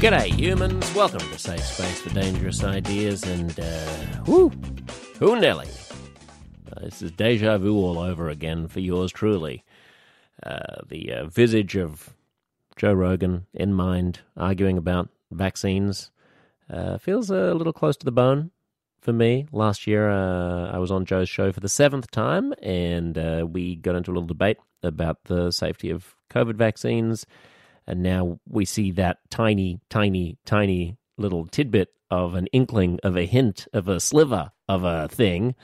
G'day, humans. Welcome to Safe Space for Dangerous Ideas. And, uh, whoo, who Nelly? Uh, this is deja vu all over again for yours truly. Uh, the uh, visage of Joe Rogan in mind, arguing about vaccines, uh, feels a little close to the bone for me. Last year, uh, I was on Joe's show for the seventh time, and uh, we got into a little debate about the safety of COVID vaccines. And now we see that tiny, tiny, tiny little tidbit of an inkling of a hint of a sliver of a thing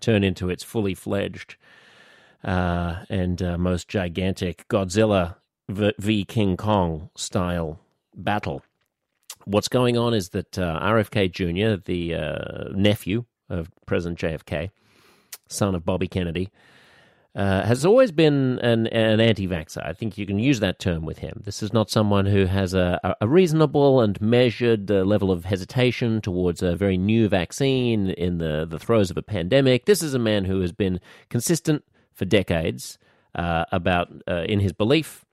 turn into its fully fledged uh, and uh, most gigantic Godzilla v King Kong style battle. What's going on is that uh, RFK Jr., the uh, nephew of President JFK, son of Bobby Kennedy, uh, has always been an, an anti vaxxer. I think you can use that term with him. This is not someone who has a, a reasonable and measured uh, level of hesitation towards a very new vaccine in the, the throes of a pandemic. This is a man who has been consistent for decades uh, about uh, in his belief,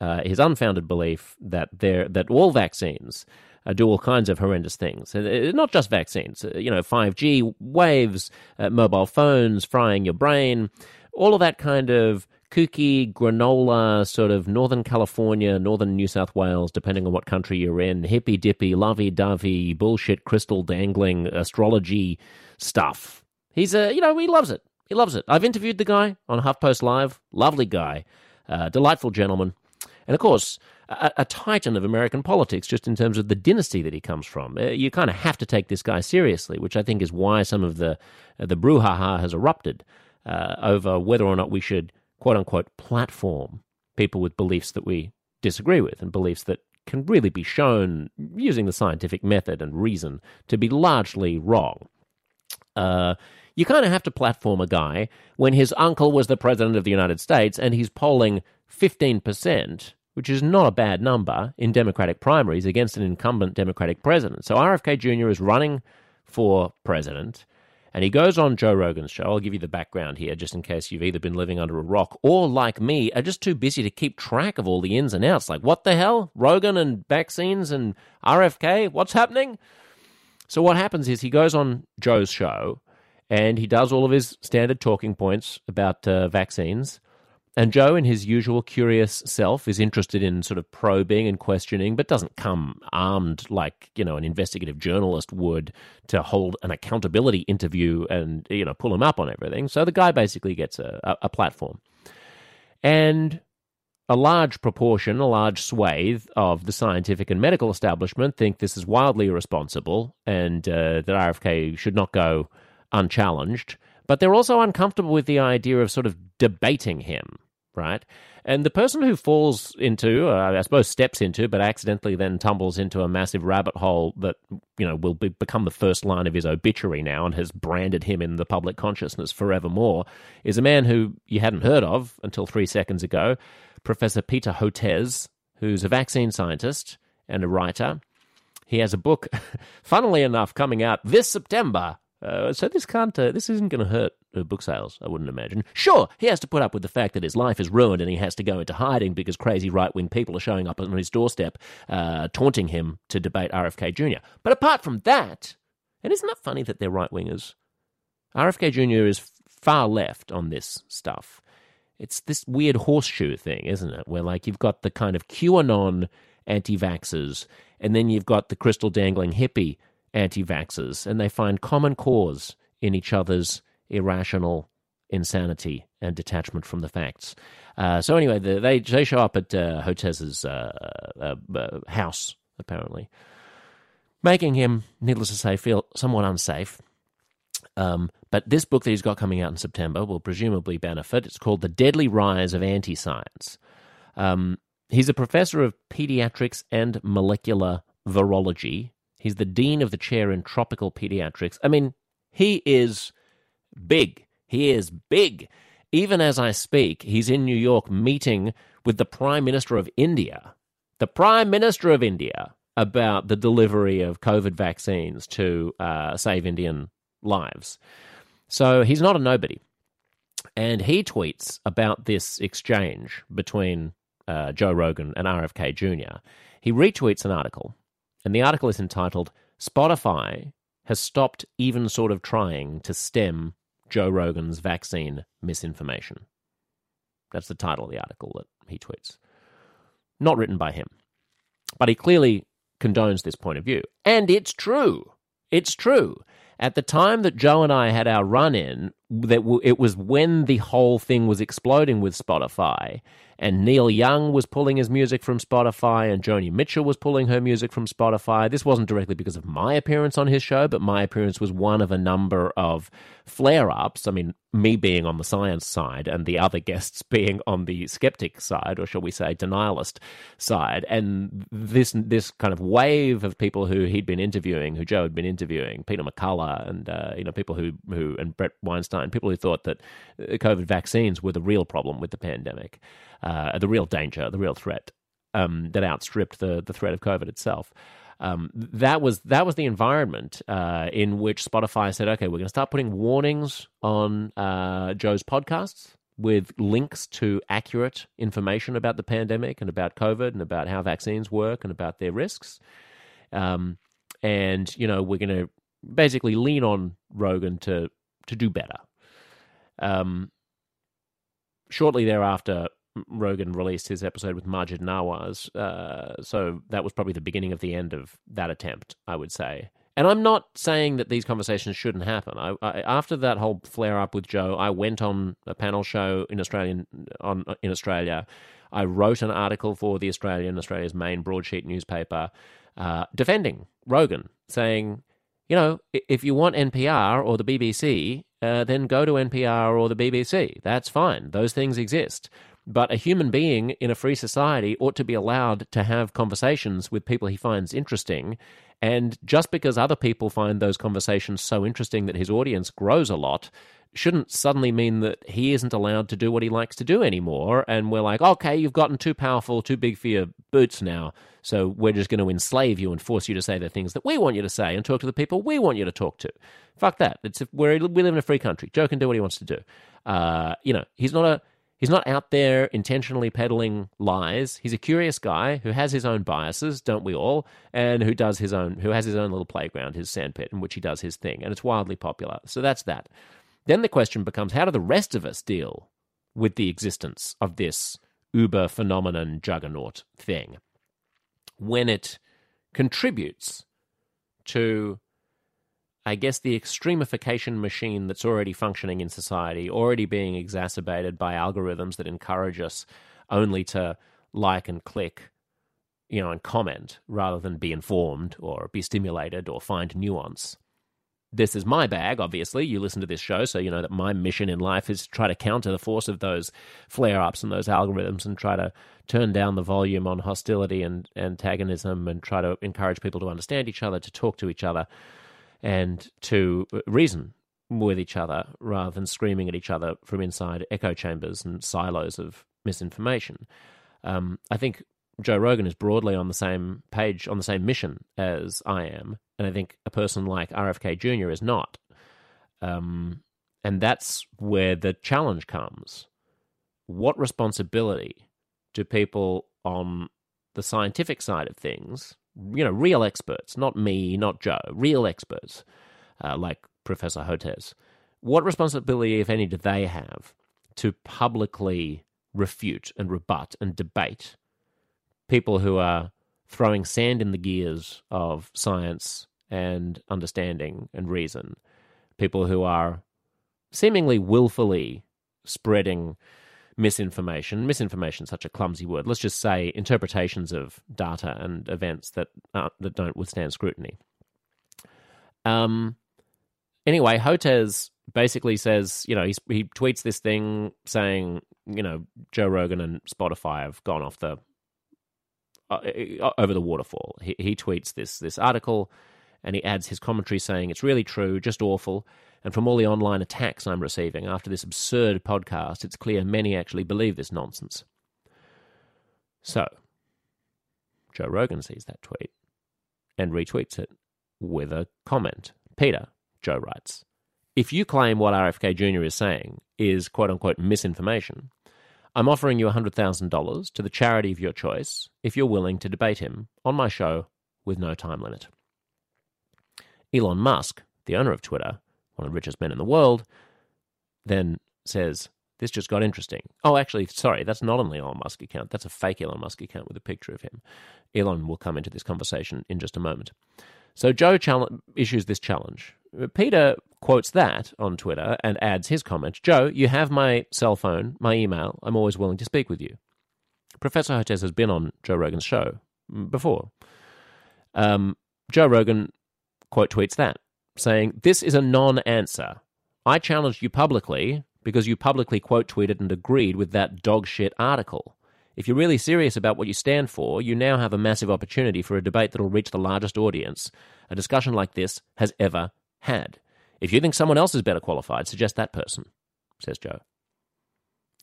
uh, his unfounded belief that there that all vaccines do all kinds of horrendous things. Not just vaccines, you know, 5G waves, uh, mobile phones frying your brain, all of that kind of kooky granola sort of Northern California, Northern New South Wales, depending on what country you're in, hippy dippy, lovey dovey, bullshit, crystal dangling astrology stuff. He's a, you know, he loves it. He loves it. I've interviewed the guy on HuffPost Live. Lovely guy, uh, delightful gentleman, and of course, a, a, titan of American politics, just in terms of the dynasty that he comes from. Uh, you kind of have to take this guy seriously, which I think is why some of the uh, the brouhaha has erupted uh, over whether or not we should quote unquote platform people with beliefs that we disagree with and beliefs that can really be shown using the scientific method and reason to be largely wrong. Uh, you kind of have to platform a guy when his uncle was the president of the United States and he's polling 15%, which is not a bad number in Democratic primaries against an incumbent Democratic president. So RFK Jr. is running for president. And he goes on Joe Rogan's show. I'll give you the background here, just in case you've either been living under a rock or, like me, are just too busy to keep track of all the ins and outs. Like, what the hell? Rogan and vaccines and RFK? What's happening? So, what happens is he goes on Joe's show and he does all of his standard talking points about uh, vaccines. And Joe, in his usual curious self, is interested in sort of probing and questioning, but doesn't come armed like you know an investigative journalist would to hold an accountability interview and you know pull him up on everything. So the guy basically gets a, a, platform, and a large proportion, a large swathe of the scientific and medical establishment think this is wildly irresponsible and uh, that RFK should not go unchallenged, but they're also uncomfortable with the idea of sort of debating him, right? And the person who falls into, uh, I suppose, steps into, but accidentally then tumbles into a massive rabbit hole that, you know, will be, become the first line of his obituary now and has branded him in the public consciousness forevermore, is a man who you hadn't heard of until three seconds ago, Professor Peter Hotez, who's a vaccine scientist and a writer. He has a book, funnily enough, coming out this September uh, so this can't, uh, this isn't going to hurt book sales, I wouldn't imagine. Sure, he has to put up with the fact that his life is ruined and he has to go into hiding because crazy right wing people are showing up on his doorstep, uh, taunting him to debate RFK Jr. But apart from that, and isn't that funny that they're right wingers? RFK Jr. is far left on this stuff. It's this weird horseshoe thing, isn't it? Where like you've got the kind of QAnon anti vaxxers, and then you've got the crystal dangling hippie anti vaxxers, and they find common cause in each other's irrational insanity and detachment from the facts. Uh, so, anyway, the, they, they show up at uh, Hotez's uh, uh, uh, house, apparently, making him, needless to say, feel somewhat unsafe. Um, but this book that he's got coming out in September will presumably benefit. It's called The Deadly Rise of Anti Science. Um, he's a professor of pediatrics and molecular virology He's the dean of the chair in tropical pediatrics. I mean, he is big. He is big. Even as I speak, he's in New York meeting with the Prime Minister of India. The Prime Minister of India about the delivery of COVID vaccines to uh, save Indian lives. So he's not a nobody. And he tweets about this exchange between uh, Joe Rogan and RFK Jr. He retweets an article And the article is entitled Spotify has stopped even sort of trying to stem Joe Rogan's vaccine misinformation. That's the title of the article that he tweets. Not written by him. But he clearly condones this point of view. And it's true. It's true. At the time that Joe and I had our run in, that it was when the whole thing was exploding with Spotify, and Neil Young was pulling his music from Spotify, and Joni Mitchell was pulling her music from Spotify. This wasn't directly because of my appearance on his show, but my appearance was one of a number of flare ups. I mean, me being on the science side and the other guests being on the skeptic side, or shall we say, denialist side. And this this kind of wave of people who he'd been interviewing, who Joe had been interviewing, Peter McCullough, and uh, you know people who who and Bret Weinstein, people who thought that uh, COVID vaccines were the real problem with the pandemic uh, the real danger, the real threat um, that outstripped the the threat of COVID itself. Um, that was that was the environment uh, in which Spotify said, "Okay, we're going to start putting warnings on uh, Joe's podcasts with links to accurate information about the pandemic and about COVID and about how vaccines work and about their risks." Um, and you know, we're going to basically lean on Rogan to to do better. Um, shortly thereafter, Rogan released his episode with Maajid Nawaz. Uh, so that was probably the beginning of the end of that attempt, I would say. And I'm not saying that these conversations shouldn't happen. I, I, after that whole flare up with Joe, I went on a panel show in Australian on in Australia. I wrote an article for the Australian, Australia's main broadsheet newspaper, uh, defending Rogan, saying, you know, if you want NPR or the BBC, uh, then go to NPR or the BBC. That's fine. Those things exist. But a human being in a free society ought to be allowed to have conversations with people he finds interesting. And just because other people find those conversations so interesting that his audience grows a lot, shouldn't suddenly mean that he isn't allowed to do what he likes to do anymore. And we're like, okay, you've gotten too powerful, too big for your boots now. So we're just going to enslave you and force you to say the things that we want you to say and talk to the people we want you to talk to. Fuck that. It's we're, we live in a free country. Joe can do what he wants to do. Uh, you know, he's not a He's not out there intentionally peddling lies. He's a curious guy who has his own biases, don't we all? And who does his own, who has his own little playground, his sandpit, in which he does his thing, and it's wildly popular. So that's that. Then the question becomes, how do the rest of us deal with the existence of this uber phenomenon juggernaut thing when it contributes to I guess, the extremification machine that's already functioning in society, already being exacerbated by algorithms that encourage us only to like and click, you know, and comment rather than be informed or be stimulated or find nuance. This is my bag, obviously. You listen to this show, so you know that my mission in life is to try to counter the force of those flare ups and those algorithms and try to turn down the volume on hostility and antagonism and try to encourage people to understand each other, to talk to each other and to reason with each other rather than screaming at each other from inside echo chambers and silos of misinformation. Um, I think Joe Rogan is broadly on the same page, on the same mission as I am, and I think a person like RFK Jr. is not. Um, and that's where the challenge comes. What responsibility do people on the scientific side of things you know, real experts, not me, not Joe, real experts uh, like Professor Hotez. What responsibility, if any, do they have to publicly refute and rebut and debate people who are throwing sand in the gears of science and understanding and reason, people who are seemingly willfully spreading misinformation. Misinformation is such a clumsy word. Let's just say interpretations of data and events that that don't withstand scrutiny. Um. Anyway, Hotez basically says, you know, he he tweets this thing saying, you know, Joe Rogan and Spotify have gone off the uh, uh over the waterfall. He he tweets this this article, and he adds his commentary saying it's really true, just awful. And from all the online attacks I'm receiving after this absurd podcast, it's clear many actually believe this nonsense. So, Joe Rogan sees that tweet and retweets it with a comment. Peter, Joe writes, if you claim what RFK Jr. is saying is quote unquote misinformation, I'm offering you $100,000 to the charity of your choice if you're willing to debate him on my show with no time limit. Elon Musk, the owner of Twitter, one of the richest men in the world, then says, This just got interesting. Oh, actually, sorry, that's not an Elon Musk account. That's a fake Elon Musk account with a picture of him. Elon will come into this conversation in just a moment. So Joe issues this challenge. Peter quotes that on Twitter and adds his comment Joe, you have my cell phone, my email. I'm always willing to speak with you. Professor Hotez has been on Joe Rogan's show before. Um, Joe Rogan quote tweets that, saying, This is a non answer. I challenged you publicly because you publicly quote tweeted and agreed with that dog shit article. If you're really serious about what you stand for, you now have a massive opportunity for a debate that'll reach the largest audience a discussion like this has ever had. If you think someone else is better qualified, suggest that person, says Joe.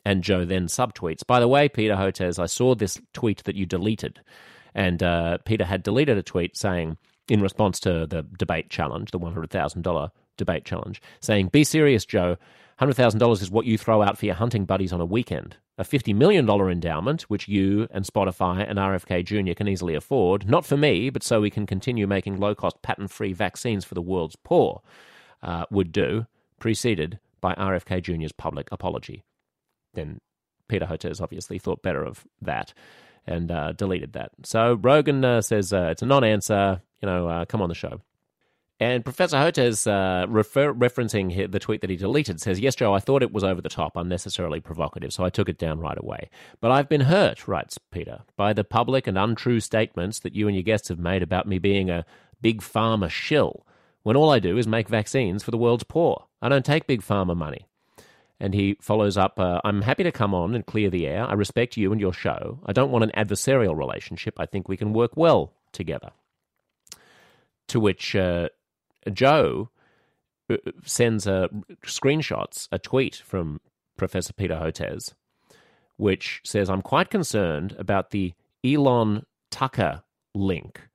And Joe then subtweets, By the way, Peter Hotez, I saw this tweet that you deleted. And uh, Peter had deleted a tweet saying, in response to the debate challenge, the $100,000 debate challenge, saying, Be serious, Joe. $100,000 is what you throw out for your hunting buddies on a weekend. A $50 million endowment, which you and Spotify and RFK Jr. can easily afford, not for me, but so we can continue making low cost, patent free vaccines for the world's poor, uh, would do, preceded by RFK Jr.'s public apology. Then Peter Hotez obviously thought better of that and uh, deleted that. So Rogan uh, says uh, it's a non answer, you know, uh, come on the show. And Professor Hotez, uh, refer- referencing the tweet that he deleted, says, Yes, Joe, I thought it was over the top, unnecessarily provocative, so I took it down right away. But I've been hurt, writes Peter, by the public and untrue statements that you and your guests have made about me being a big pharma shill, when all I do is make vaccines for the world's poor. I don't take big pharma money. And he follows up uh, I'm happy to come on and clear the air. I respect you and your show. I don't want an adversarial relationship. I think we can work well together. To which uh, Joe uh, sends a screenshots, a tweet from Professor Peter Hotez, which says, I'm quite concerned about the Elon Tucker link.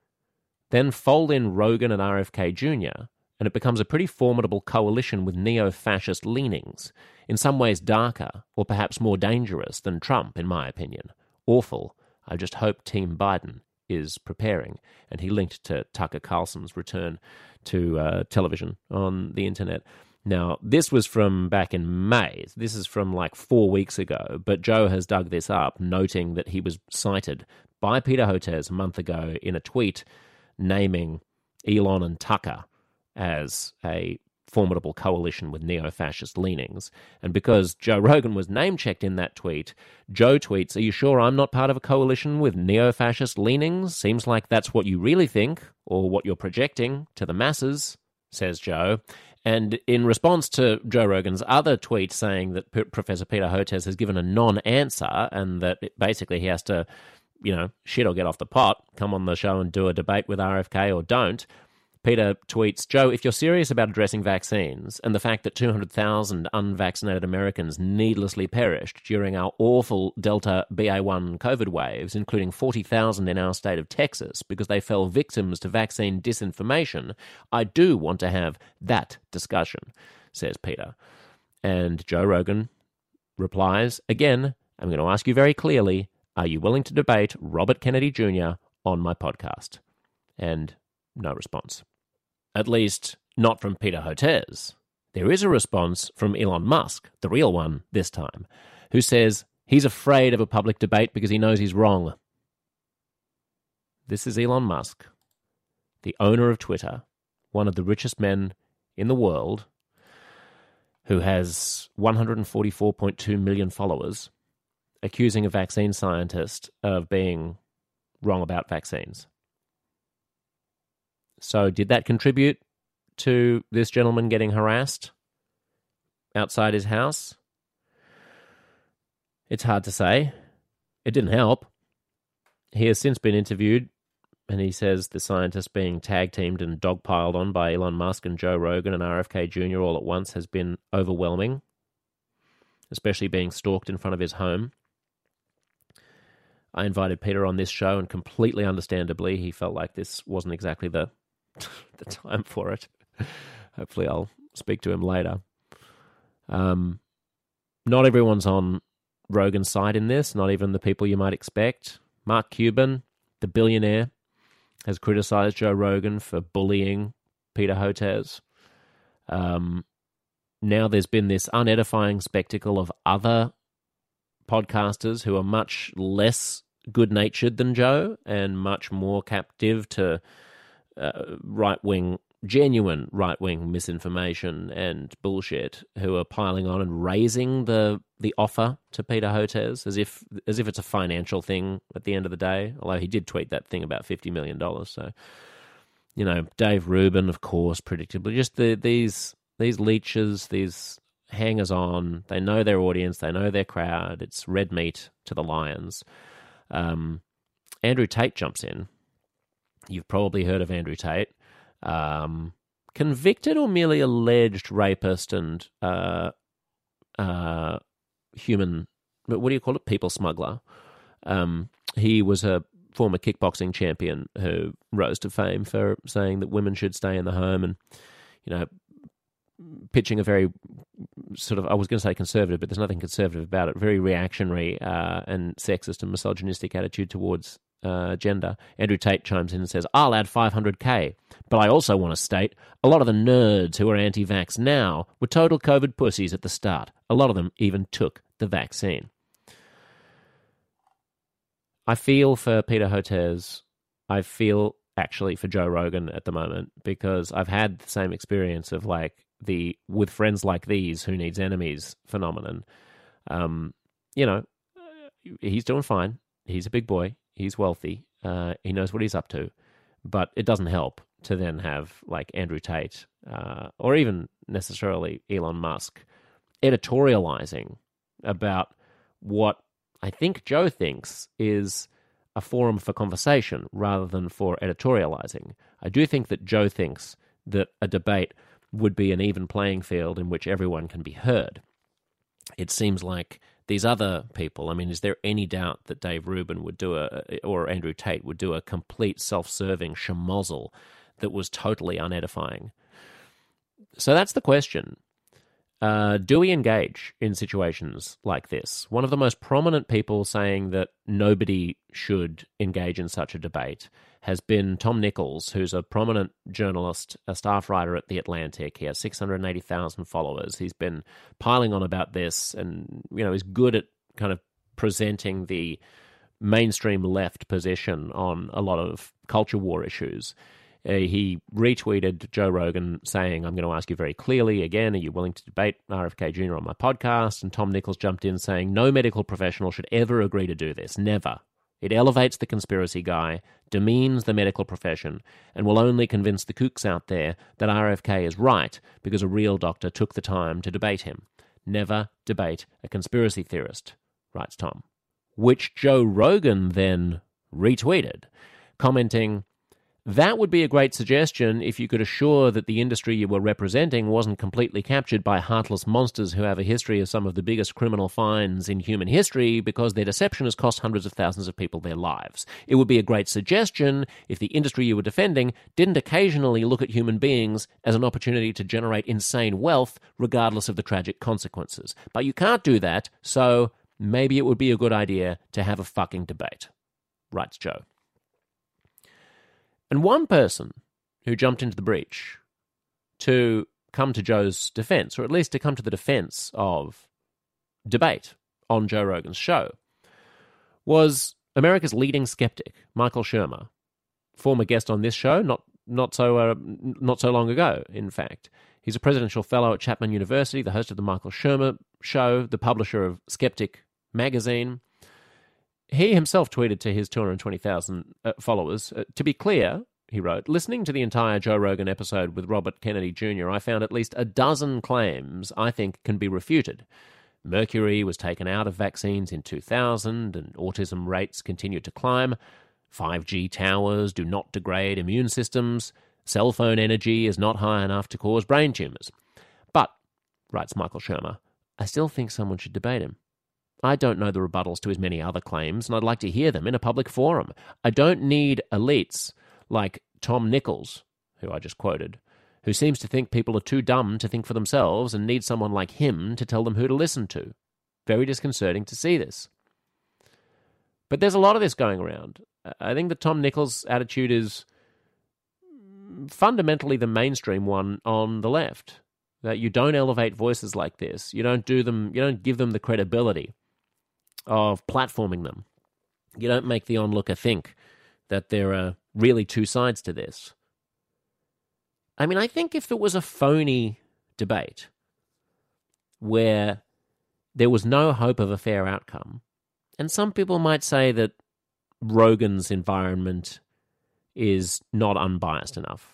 Then fold in Rogan and RFK Jr., and it becomes a pretty formidable coalition with neo fascist leanings, in some ways darker, or perhaps more dangerous than Trump, in my opinion. Awful. I just hope Team Biden is preparing. And he linked to Tucker Carlson's return to uh, television on the internet. Now, this was from back in May. This is from like four weeks ago, but Joe has dug this up, noting that he was cited by Peter Hotez a month ago in a tweet naming Elon and Tucker as a formidable coalition with neo fascist leanings. And because Joe Rogan was name checked in that tweet, Joe tweets, Are you sure I'm not part of a coalition with neo fascist leanings? Seems like that's what you really think, or what you're projecting to the masses, says Joe. And in response to Joe Rogan's other tweet saying that P- Professor Peter Hotez has given a non answer and that basically he has to, you know, shit or get off the pot, come on the show and do a debate with RFK or don't, Peter tweets Joe, if you're serious about addressing vaccines and the fact that 200,000 unvaccinated Americans needlessly perished during our awful Delta BA1 COVID waves, including 40,000 in our state of Texas because they fell victims to vaccine disinformation, I do want to have that discussion, says Peter. And Joe Rogan replies, Again, I'm going to ask you very clearly are you willing to debate Robert Kennedy Jr. on my podcast? And no response at least not from Peter Hotez. There is a response from Elon Musk, the real one this time, who says he's afraid of a public debate because he knows he's wrong. This is Elon Musk, the owner of Twitter, one of the richest men in the world, who has 144.2 million followers, accusing a vaccine scientist of being wrong about vaccines. So, did that contribute to this gentleman getting harassed outside his house? It's hard to say. It didn't help. He has since been interviewed, and he says the scientist being tag teamed and dogpiled on by Elon Musk and Joe Rogan and RFK Jr. all at once has been overwhelming, especially being stalked in front of his home. I invited Peter on this show, and completely understandably, he felt like this wasn't exactly the the time for it. Hopefully, I'll speak to him later. Um, not everyone's on Rogan's side in this, not even the people you might expect. Mark Cuban, the billionaire, has criticized Joe Rogan for bullying Peter Hotez. Um, now there's been this unedifying spectacle of other podcasters who are much less good natured than Joe and much more captive to uh, right wing, genuine right wing misinformation and bullshit, who are piling on and raising the the offer to Peter Hotez as if as if it's a financial thing at the end of the day. Although he did tweet that thing about fifty million dollars, so you know Dave Rubin, of course, predictably, just the, these these leeches, these hangers on. They know their audience, they know their crowd. It's red meat to the lions. Um, Andrew Tate jumps in. You've probably heard of Andrew Tate. Um, convicted or merely alleged rapist and uh, uh, human, what do you call it? People smuggler. Um, he was a former kickboxing champion who rose to fame for saying that women should stay in the home and, you know, pitching a very sort of I was going to say conservative, but there's nothing conservative about it. Very reactionary uh, and sexist and misogynistic attitude towards uh, gender. Andrew Tate chimes in and says, "I'll add 500k, but I also want to state a lot of the nerds who are anti-vax now were total COVID pussies at the start. A lot of them even took the vaccine." I feel for Peter Hotez. I feel actually for Joe Rogan at the moment because I've had the same experience of like the with friends like these who needs enemies phenomenon. Um, you know, he's doing fine. He's a big boy. He's wealthy. Uh, he knows what he's up to, but it doesn't help to then have like Andrew Tate uh, or even necessarily Elon Musk editorializing about what I think Joe thinks is a forum for conversation rather than for editorializing. I do think that Joe thinks that a debate would be an even playing field in which everyone can be heard. It seems like these other people, I mean, is there any doubt that Dave Rubin would do a, or Andrew Tate would do a complete self serving schmozzle that was totally unedifying? So that's the question. Uh, do we engage in situations like this? One of the most prominent people saying that nobody should engage in such a debate has been Tom Nichols, who's a prominent journalist, a staff writer at The Atlantic. He has 680,000 followers. He's been piling on about this and, you know, is good at kind of presenting the mainstream left position on a lot of culture war issues. Uh, he retweeted Joe Rogan saying, I'm going to ask you very clearly again, are you willing to debate RFK Jr. on my podcast? And Tom Nichols jumped in saying, No medical professional should ever agree to do this. Never. It elevates the conspiracy guy, demeans the medical profession, and will only convince the kooks out there that RFK is right because a real doctor took the time to debate him. Never debate a conspiracy theorist, writes Tom. Which Joe Rogan then retweeted, commenting, that would be a great suggestion if you could assure that the industry you were representing wasn't completely captured by heartless monsters who have a history of some of the biggest criminal fines in human history because their deception has cost hundreds of thousands of people their lives. It would be a great suggestion if the industry you were defending didn't occasionally look at human beings as an opportunity to generate insane wealth regardless of the tragic consequences. But you can't do that, so maybe it would be a good idea to have a fucking debate, writes Joe. And one person who jumped into the breach to come to Joe's defense, or at least to come to the defense of debate on Joe Rogan's show, was America's leading skeptic, Michael Shermer, former guest on this show, not not so uh, not so long ago. In fact, he's a presidential fellow at Chapman University, the host of the Michael Shermer Show, the publisher of Skeptic magazine, he himself tweeted to his 220,000 uh, followers uh, To be clear, he wrote, listening to the entire Joe Rogan episode with Robert Kennedy Jr., I found at least a dozen claims I think can be refuted. Mercury was taken out of vaccines in 2000, and autism rates continue to climb. 5G towers do not degrade immune systems. Cell phone energy is not high enough to cause brain tumors. But, writes Michael Shermer, I still think someone should debate him. I don't know the rebuttals to his many other claims, and I'd like to hear them in a public forum. I don't need elites like Tom Nichols, who I just quoted, who seems to think people are too dumb to think for themselves and need someone like him to tell them who to listen to. Very disconcerting to see this. But there's a lot of this going around. I think the Tom Nichols attitude is fundamentally the mainstream one on the left. That you don't elevate voices like this. You don't do them. You don't give them the credibility of platforming them. You don't make the onlooker think that there are really two sides to this. I mean, I think if it was a phony debate where there was no hope of a fair outcome, and some people might say that Rogan's environment is not unbiased enough.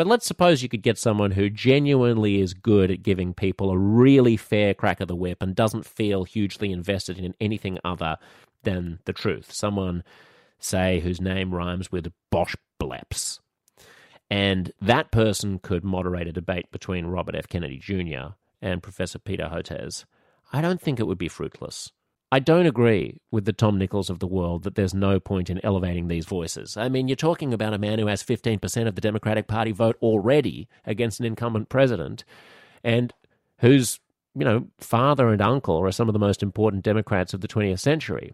But let's suppose you could get someone who genuinely is good at giving people a really fair crack of the whip and doesn't feel hugely invested in anything other than the truth. Someone, say, whose name rhymes with Bosch Bleps. And that person could moderate a debate between Robert F. Kennedy Jr. and Professor Peter Hotez. I don't think it would be fruitless. I don't agree with the Tom Nichols of the world that there's no point in elevating these voices. I mean, you're talking about a man who has 15% of the Democratic Party vote already against an incumbent president and whose, you know, father and uncle are some of the most important Democrats of the 20th century.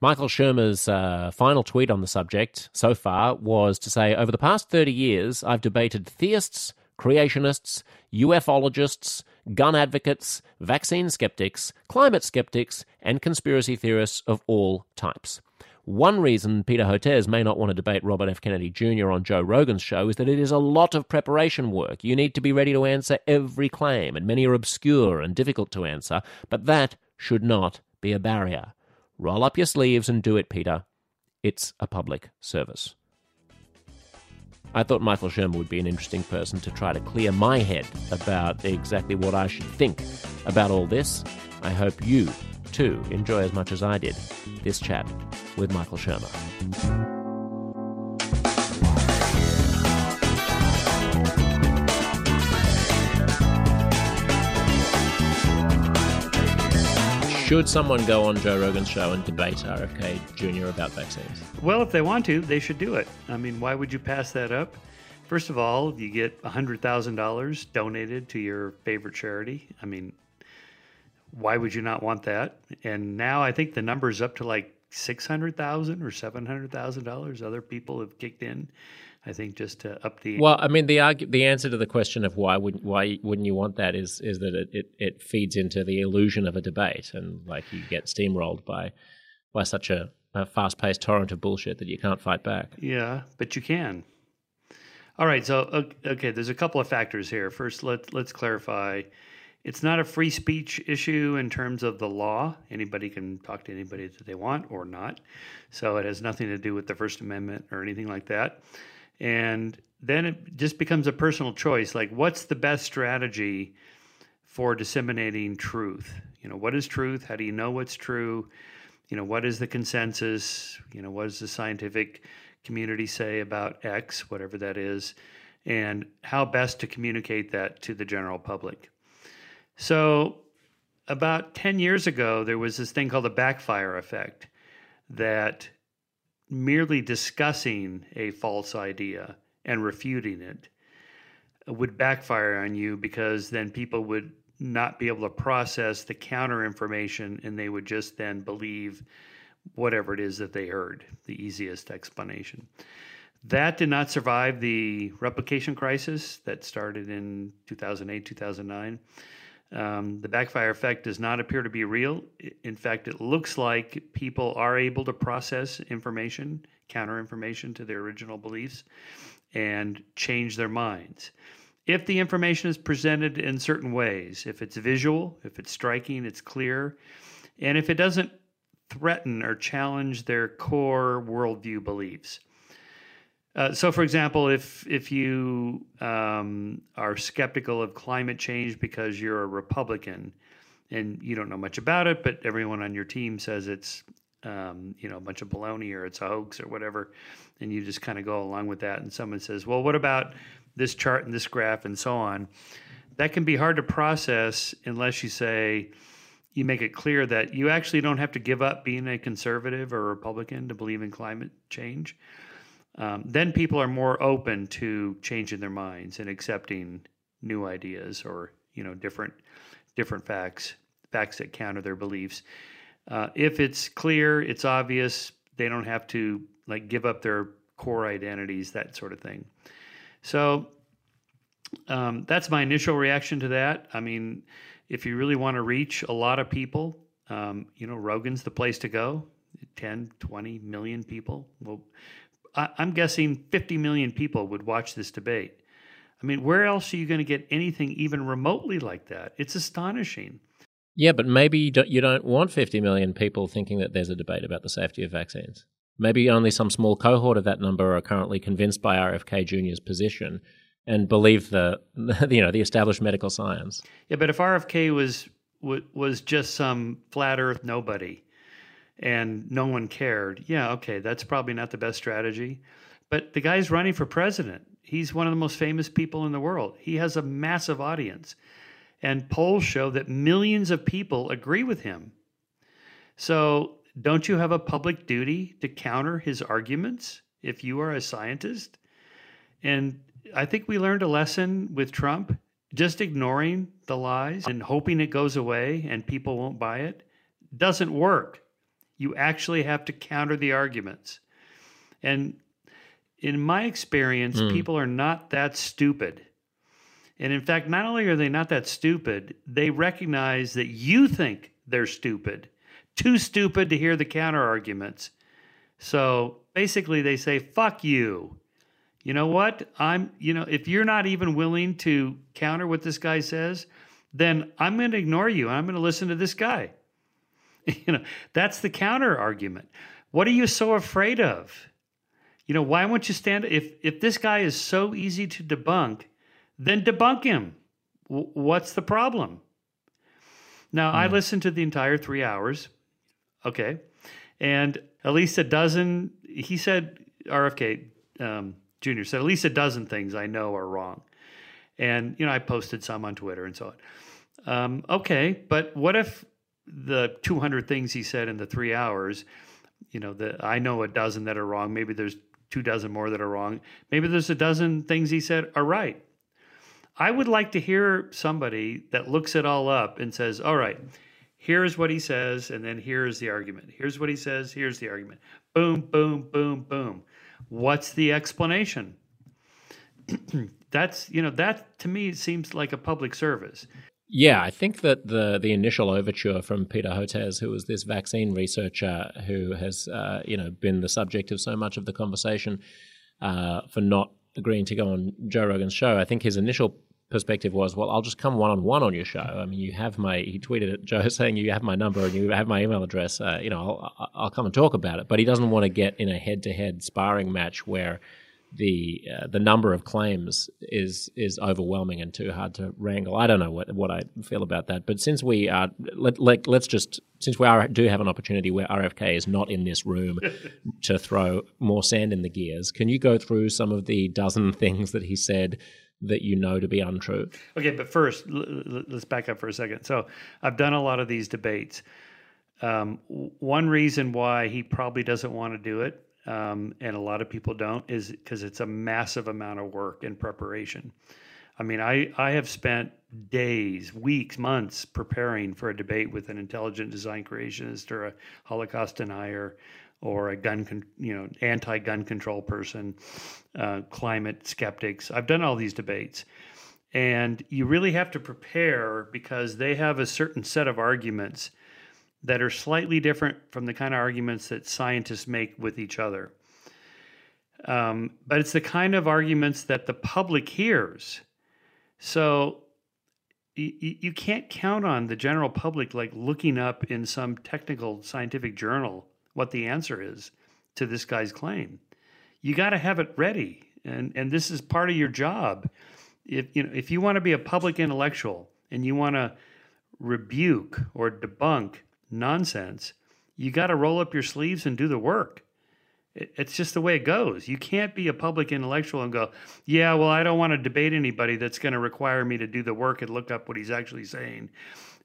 Michael Shermer's uh, final tweet on the subject so far was to say Over the past 30 years, I've debated theists, creationists, ufologists, gun advocates, vaccine skeptics, climate skeptics, and conspiracy theorists of all types. One reason Peter Hotez may not want to debate Robert F. Kennedy Jr. on Joe Rogan's show is that it is a lot of preparation work. You need to be ready to answer every claim, and many are obscure and difficult to answer, but that should not be a barrier. Roll up your sleeves and do it, Peter. It's a public service. I thought Michael Shermer would be an interesting person to try to clear my head about exactly what I should think about all this. I hope you, too, enjoy as much as I did this chat with Michael Shermer. Should someone go on Joe Rogan's show and debate RFK Jr. about vaccines? Well, if they want to, they should do it. I mean, why would you pass that up? First of all, you get $100,000 donated to your favorite charity. I mean, why would you not want that? And now I think the number is up to like 600,000 or $700,000 other people have kicked in I think just to up the well, I mean the argu- the answer to the question of why would why wouldn't you want that is is that it, it, it feeds into the illusion of a debate and like you get steamrolled by by such a, a fast paced torrent of bullshit that you can't fight back. Yeah, but you can. All right, so okay, there's a couple of factors here. First, let let's clarify. It's not a free speech issue in terms of the law. Anybody can talk to anybody that they want or not. So it has nothing to do with the First Amendment or anything like that. And then it just becomes a personal choice like, what's the best strategy for disseminating truth? You know, what is truth? How do you know what's true? You know, what is the consensus? You know, what does the scientific community say about X, whatever that is? And how best to communicate that to the general public. So, about 10 years ago, there was this thing called the backfire effect that merely discussing a false idea and refuting it would backfire on you because then people would not be able to process the counter information and they would just then believe whatever it is that they heard, the easiest explanation. That did not survive the replication crisis that started in 2008, 2009. Um, the backfire effect does not appear to be real. In fact, it looks like people are able to process information, counter information to their original beliefs, and change their minds. If the information is presented in certain ways, if it's visual, if it's striking, it's clear, and if it doesn't threaten or challenge their core worldview beliefs. Uh, so, for example, if if you um, are skeptical of climate change because you're a Republican and you don't know much about it, but everyone on your team says it's um, you know a bunch of baloney or it's a hoax or whatever, and you just kind of go along with that, and someone says, "Well, what about this chart and this graph and so on?" That can be hard to process unless you say you make it clear that you actually don't have to give up being a conservative or a Republican to believe in climate change um, then people are more open to changing their minds and accepting new ideas or you know different different facts facts that counter their beliefs uh, if it's clear it's obvious they don't have to like give up their core identities that sort of thing So um, that's my initial reaction to that. I mean, if you really want to reach a lot of people, um, you know, Rogan's the place to go 10, 20 million people. Well, I, I'm guessing 50 million people would watch this debate. I mean, where else are you going to get anything even remotely like that? It's astonishing. Yeah, but maybe you don't, you don't want 50 million people thinking that there's a debate about the safety of vaccines. Maybe only some small cohort of that number are currently convinced by RFK Jr.'s position and believe the, you know the established medical science. Yeah, but if RFK was was just some flat Earth nobody, and no one cared, yeah, okay, that's probably not the best strategy. But the guy's running for president. He's one of the most famous people in the world. He has a massive audience. And polls show that millions of people agree with him. So, don't you have a public duty to counter his arguments if you are a scientist? And I think we learned a lesson with Trump. Just ignoring the lies and hoping it goes away and people won't buy it doesn't work. You actually have to counter the arguments. And in my experience, mm. people are not that stupid. And in fact, not only are they not that stupid, they recognize that you think they're stupid, too stupid to hear the counter arguments. So basically, they say, fuck you. You know what? I'm, you know, if you're not even willing to counter what this guy says, then I'm going to ignore you. I'm going to listen to this guy. you know, that's the counter argument. What are you so afraid of? You know, why won't you stand if if this guy is so easy to debunk, then debunk him. W- what's the problem? Now, mm. I hmm. listened to the entire 3 hours. Okay. And at least a dozen he said RFK um, Jr. said at least a dozen things I know are wrong. And you know, I posted some on Twitter and so on. Um, okay, but what if the 200 things he said in the three hours, you know, that I know a dozen that are wrong. Maybe there's two dozen more that are wrong. Maybe there's a dozen things he said are right. I would like to hear somebody that looks it all up and says, all right, here's what he says, and then here's the argument. Here's what he says, here's the argument. Boom, boom, boom, boom. What's the explanation? That's, you know, that to me seems like a public service. Yeah, I think that the the initial overture from Peter Hotez, who was this vaccine researcher who has uh, you know been the subject of so much of the conversation uh, for not agreeing to go on Joe Rogan's show, I think his initial perspective was, well, I'll just come one on one on your show. I mean, you have my. He tweeted at Joe saying you have my number and you have my email address. Uh, you know, I'll, I'll come and talk about it. But he doesn't want to get in a head to head sparring match where the uh, the number of claims is is overwhelming and too hard to wrangle. I don't know what what I feel about that, but since we are let, let let's just since we are do have an opportunity where RFK is not in this room to throw more sand in the gears, can you go through some of the dozen things that he said that you know to be untrue? Okay, but first l- l- let's back up for a second. So I've done a lot of these debates. Um, one reason why he probably doesn't want to do it um, and a lot of people don't, is because it's a massive amount of work and preparation. I mean, I, I have spent days, weeks, months preparing for a debate with an intelligent design creationist or a Holocaust denier or a gun, con- you know, anti-gun control person, uh, climate skeptics. I've done all these debates, and you really have to prepare because they have a certain set of arguments that are slightly different from the kind of arguments that scientists make with each other. Um, but it's the kind of arguments that the public hears. So y- you can't count on the general public like looking up in some technical scientific journal what the answer is to this guy's claim. You got to have it ready, and and this is part of your job. If you know if you want to be a public intellectual and you want to rebuke or debunk nonsense, you got to roll up your sleeves and do the work. It's just the way it goes. You can't be a public intellectual and go, yeah, well, I don't want to debate anybody that's going to require me to do the work and look up what he's actually saying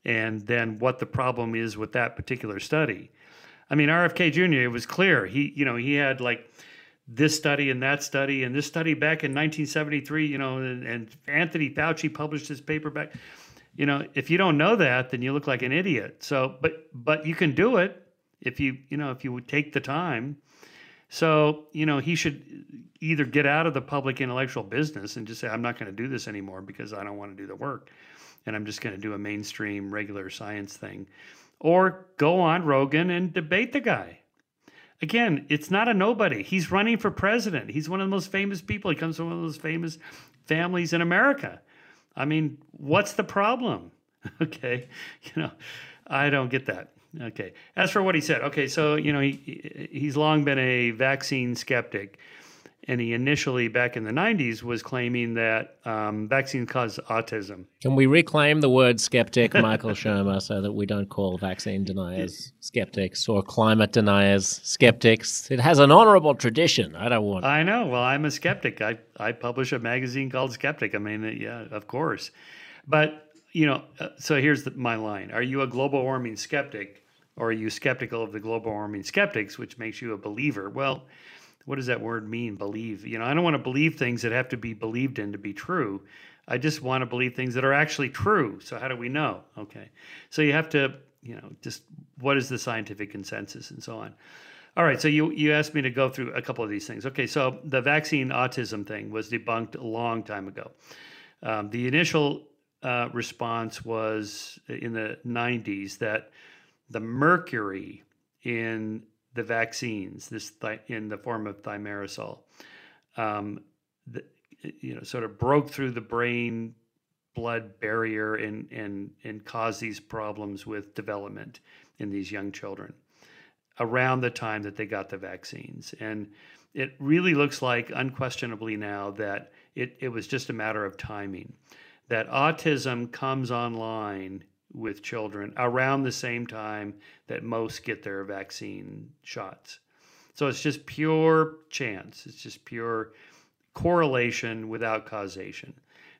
and then what the problem is with that particular study. I mean, RFK Jr., it was clear. He, you know, he had like this study and that study and this study back in 1973, you know, and, and Anthony Fauci published his paper back you know, if you don't know that, then you look like an idiot. So, but but you can do it if you you know if you would take the time So, you know, he should either get out of the public intellectual business and just say, I'm not going to do this anymore because I don't want to do the work. And I'm just going to do a mainstream regular science thing. Or go on Rogan and debate the guy. Again, it's not a nobody. He's running for president. He's one of the most famous people. He comes from one of those famous families in America. I mean, what's the problem? okay. You know, I don't get that. Okay. As for what he said, okay, so you know he he's long been a vaccine skeptic, and he initially back in the '90s was claiming that um, vaccines cause autism. Can we reclaim the word skeptic, Michael Shermer, so that we don't call vaccine deniers skeptics or climate deniers skeptics? It has an honorable tradition. I don't want. I know. Well, I'm a skeptic. I I publish a magazine called Skeptic. I mean, yeah, of course, but you know, uh, so here's the, my line: Are you a global warming skeptic? Or are you skeptical of the global warming skeptics, which makes you a believer? Well, what does that word mean, believe? You know, I don't want to believe things that have to be believed in to be true. I just want to believe things that are actually true. So how do we know? Okay. So you have to, you know, just what is the scientific consensus and so on. All right, so you you asked me to go through a couple of these things. Okay, so the vaccine autism thing was debunked a long time ago. Um, the initial uh, response was in the 90s that the mercury in the vaccines, this th- in the form of thimerosal, um, the, you know, sort of broke through the brain blood barrier and and and caused these problems with development in these young children around the time that they got the vaccines. And it really looks like unquestionably now that it, it was just a matter of timing. That autism comes online with children around the same time that most get their vaccine shots. So it's just pure chance. It's just pure correlation without causation.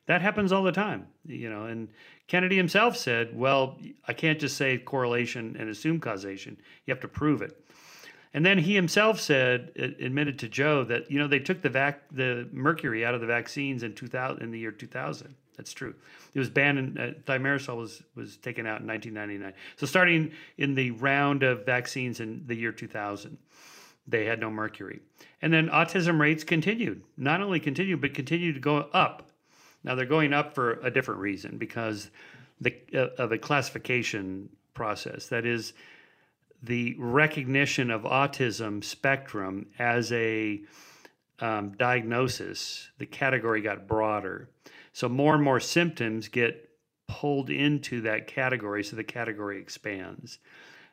That happens all the time, you know. And Kennedy himself said, "Well, I can't just say correlation and assume causation. You have to prove it." And then he himself said, admitted to Joe that you know they took the vac the mercury out of the vaccines in 2000 in the year 2000. That's true. It was banned. In, uh, thimerosal was was taken out in 1999. So starting in the round of vaccines in the year 2000, they had no mercury. And then autism rates continued. Not only continued, but continued to go up. Now they're going up for a different reason because the uh, of a classification process. That is the recognition of autism spectrum as a um, diagnosis. The category got broader. So more and more symptoms get pulled into that category, so the category expands.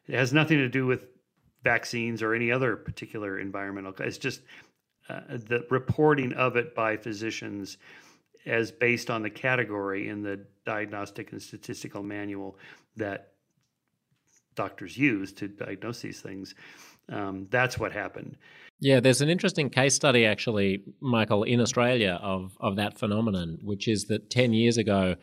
It has nothing to do with vaccines or any other particular environmental. It's just uh, the reporting of it by physicians as based on the category in the diagnostic and statistical manual that doctors use to diagnose these things. Um, that's what happened. Yeah, there's an interesting case study actually, Michael, in Australia of of that phenomenon, which is that ten years ago,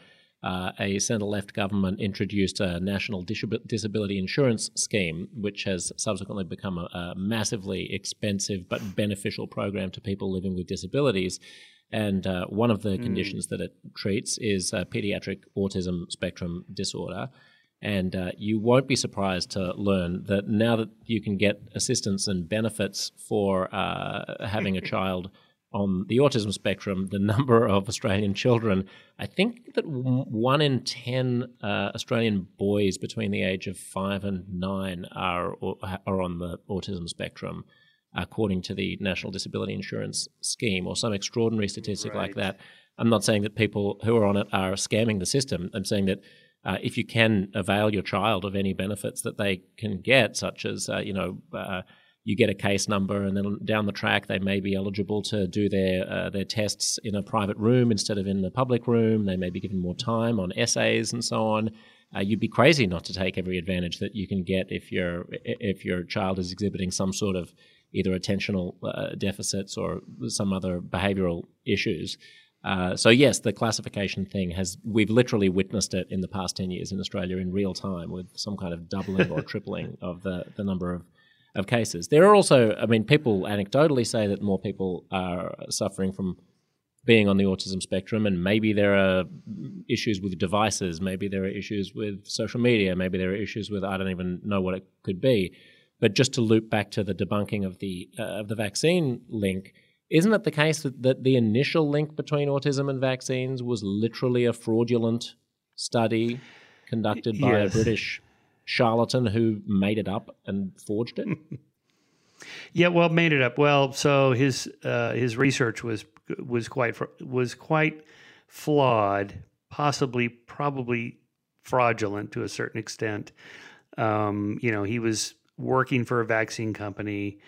uh, a centre left government introduced a national disability insurance scheme, which has subsequently become a, a, massively expensive but beneficial program to people living with disabilities. And uh, one of the mm. conditions that it treats is pediatric autism spectrum disorder. And uh, you won't be surprised to learn that now that you can get assistance and benefits for uh, having a child on the autism spectrum, the number of Australian children, I think that one in 10 uh, Australian boys between the age of five and nine are, are on the autism spectrum, according to the National Disability Insurance Scheme, or some extraordinary statistic right. like that. I'm not saying that people who are on it are scamming the system. I'm saying that uh, if you can avail your child of any benefits that they can get, such as uh, you know uh, you get a case number, and then down the track they may be eligible to do their uh, their tests in a private room instead of in the public room. They may be given more time on essays and so on. Uh, you'd be crazy not to take every advantage that you can get if your if your child is exhibiting some sort of either attentional uh, deficits or some other behavioral issues. Uh, so yes, the classification thing has we've literally witnessed it in the past ten years in Australia in real time with some kind of doubling or tripling of the, the number of of cases. There are also, I mean, people anecdotally say that more people are suffering from being on the autism spectrum, and maybe there are issues with devices, maybe there are issues with social media, maybe there are issues with I don't even know what it could be. But just to loop back to the debunking of the uh, of the vaccine link, isn't it the case that, that the initial link between autism and vaccines was literally a fraudulent study conducted by yes. a British charlatan who made it up and forged it? yeah, well, made it up. Well, so his uh, his research was was quite was quite flawed, possibly probably fraudulent to a certain extent. Um, you know, he was working for a vaccine company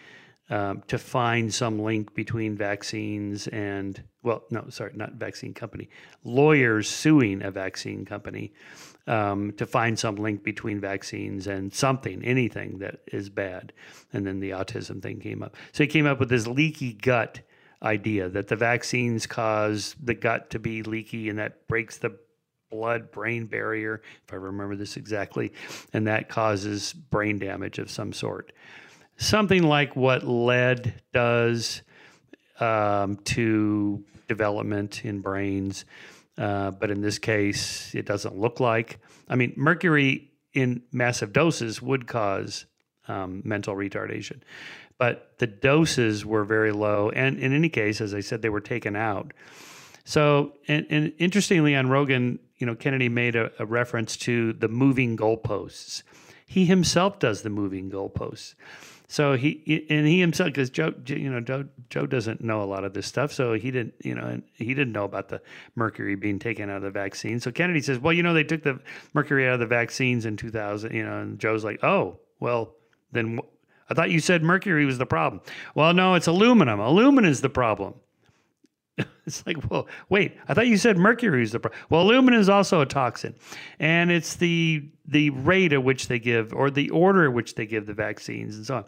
um, to find some link between vaccines and, well, no, sorry, not vaccine company, lawyers suing a vaccine company um, to find some link between vaccines and something, anything that is bad. And then the autism thing came up. So he came up with this leaky gut idea that the vaccines cause the gut to be leaky and that breaks the blood brain barrier, if I remember this exactly, and that causes brain damage of some sort. Something like what lead does um, to development in brains. Uh, but in this case, it doesn't look like. I mean, mercury in massive doses would cause um, mental retardation, but the doses were very low. And in any case, as I said, they were taken out. So, and, and interestingly, on Rogan, you know, Kennedy made a, a reference to the moving goalposts. He himself does the moving goalposts. So he and he himself, because Joe, you know, Joe, Joe doesn't know a lot of this stuff, so he didn't, you know, he didn't know about the mercury being taken out of the vaccine. So Kennedy says, well, you know, they took the mercury out of the vaccines in 2000, you know, and Joe's like, oh, well, then I thought you said mercury was the problem. Well, no, it's aluminum. Aluminum is the problem. it's like, well, wait, I thought you said mercury is the problem. Well, aluminum is also a toxin, and it's the the rate at which they give or the order at which they give the vaccines and so on.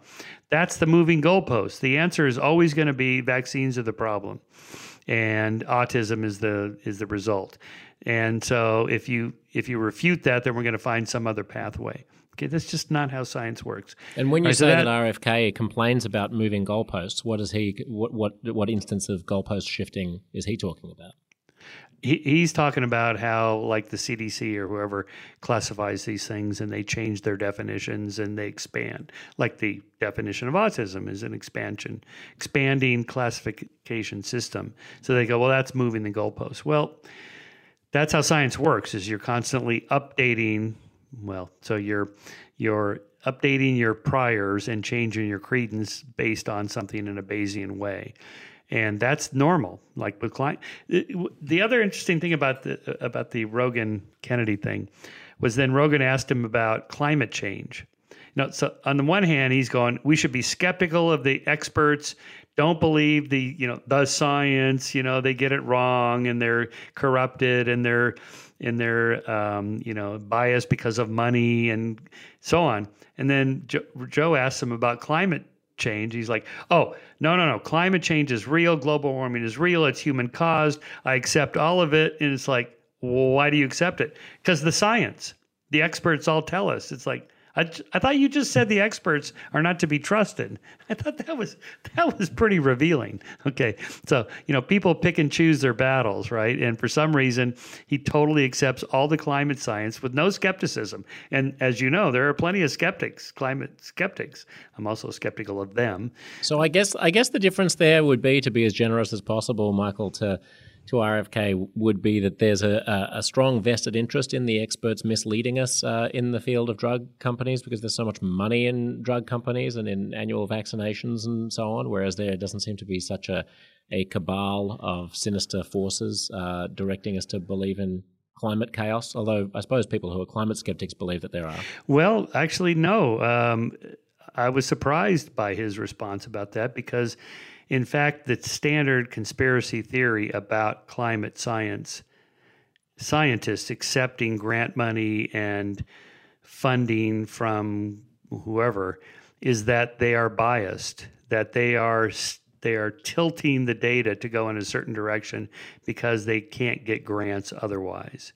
That's the moving goalpost. The answer is always going to be vaccines are the problem, and autism is the is the result. And so if you if you refute that, then we're going to find some other pathway. Okay, that's just not how science works. And when you right, say so that, that, RFK complains about moving goalposts, what is he? What what what instance of goalpost shifting is he talking about? He, he's talking about how, like the CDC or whoever classifies these things, and they change their definitions and they expand. Like the definition of autism is an expansion, expanding classification system. So they go, well, that's moving the goalposts. Well, that's how science works. Is you're constantly updating well, so you're you're updating your priors and changing your credence based on something in a Bayesian way. And that's normal. Like with client, the other interesting thing about the about the Rogan Kennedy thing was then Rogan asked him about climate change. You know, so on the one hand, he's going, we should be skeptical of the experts. Don't believe the you know the science. You know they get it wrong and they're corrupted and they're in their um, you know bias because of money and so on. And then Joe, Joe asks him about climate change. He's like, "Oh, no, no, no. Climate change is real. Global warming is real. It's human caused. I accept all of it." And it's like, well, "Why do you accept it?" Because the science, the experts all tell us. It's like, I, I thought you just said the experts are not to be trusted. I thought that was that was pretty revealing. Okay, so you know people pick and choose their battles, right? And for some reason, he totally accepts all the climate science with no skepticism. And as you know, there are plenty of skeptics, climate skeptics. I'm also skeptical of them. So I guess I guess the difference there would be to be as generous as possible, Michael, to to RFK would be that there's a, a, strong vested interest in the experts misleading us uh, in the field of drug companies because there's so much money in drug companies and in annual vaccinations and so on, whereas there doesn't seem to be such a, a cabal of sinister forces uh, directing us to believe in climate chaos. Although I suppose people who are climate skeptics believe that there are. Well, actually, no. Um, I was surprised by his response about that because in fact, the standard conspiracy theory about climate science, scientists accepting grant money and funding from whoever, is that they are biased, that they are they are tilting the data to go in a certain direction because they can't get grants otherwise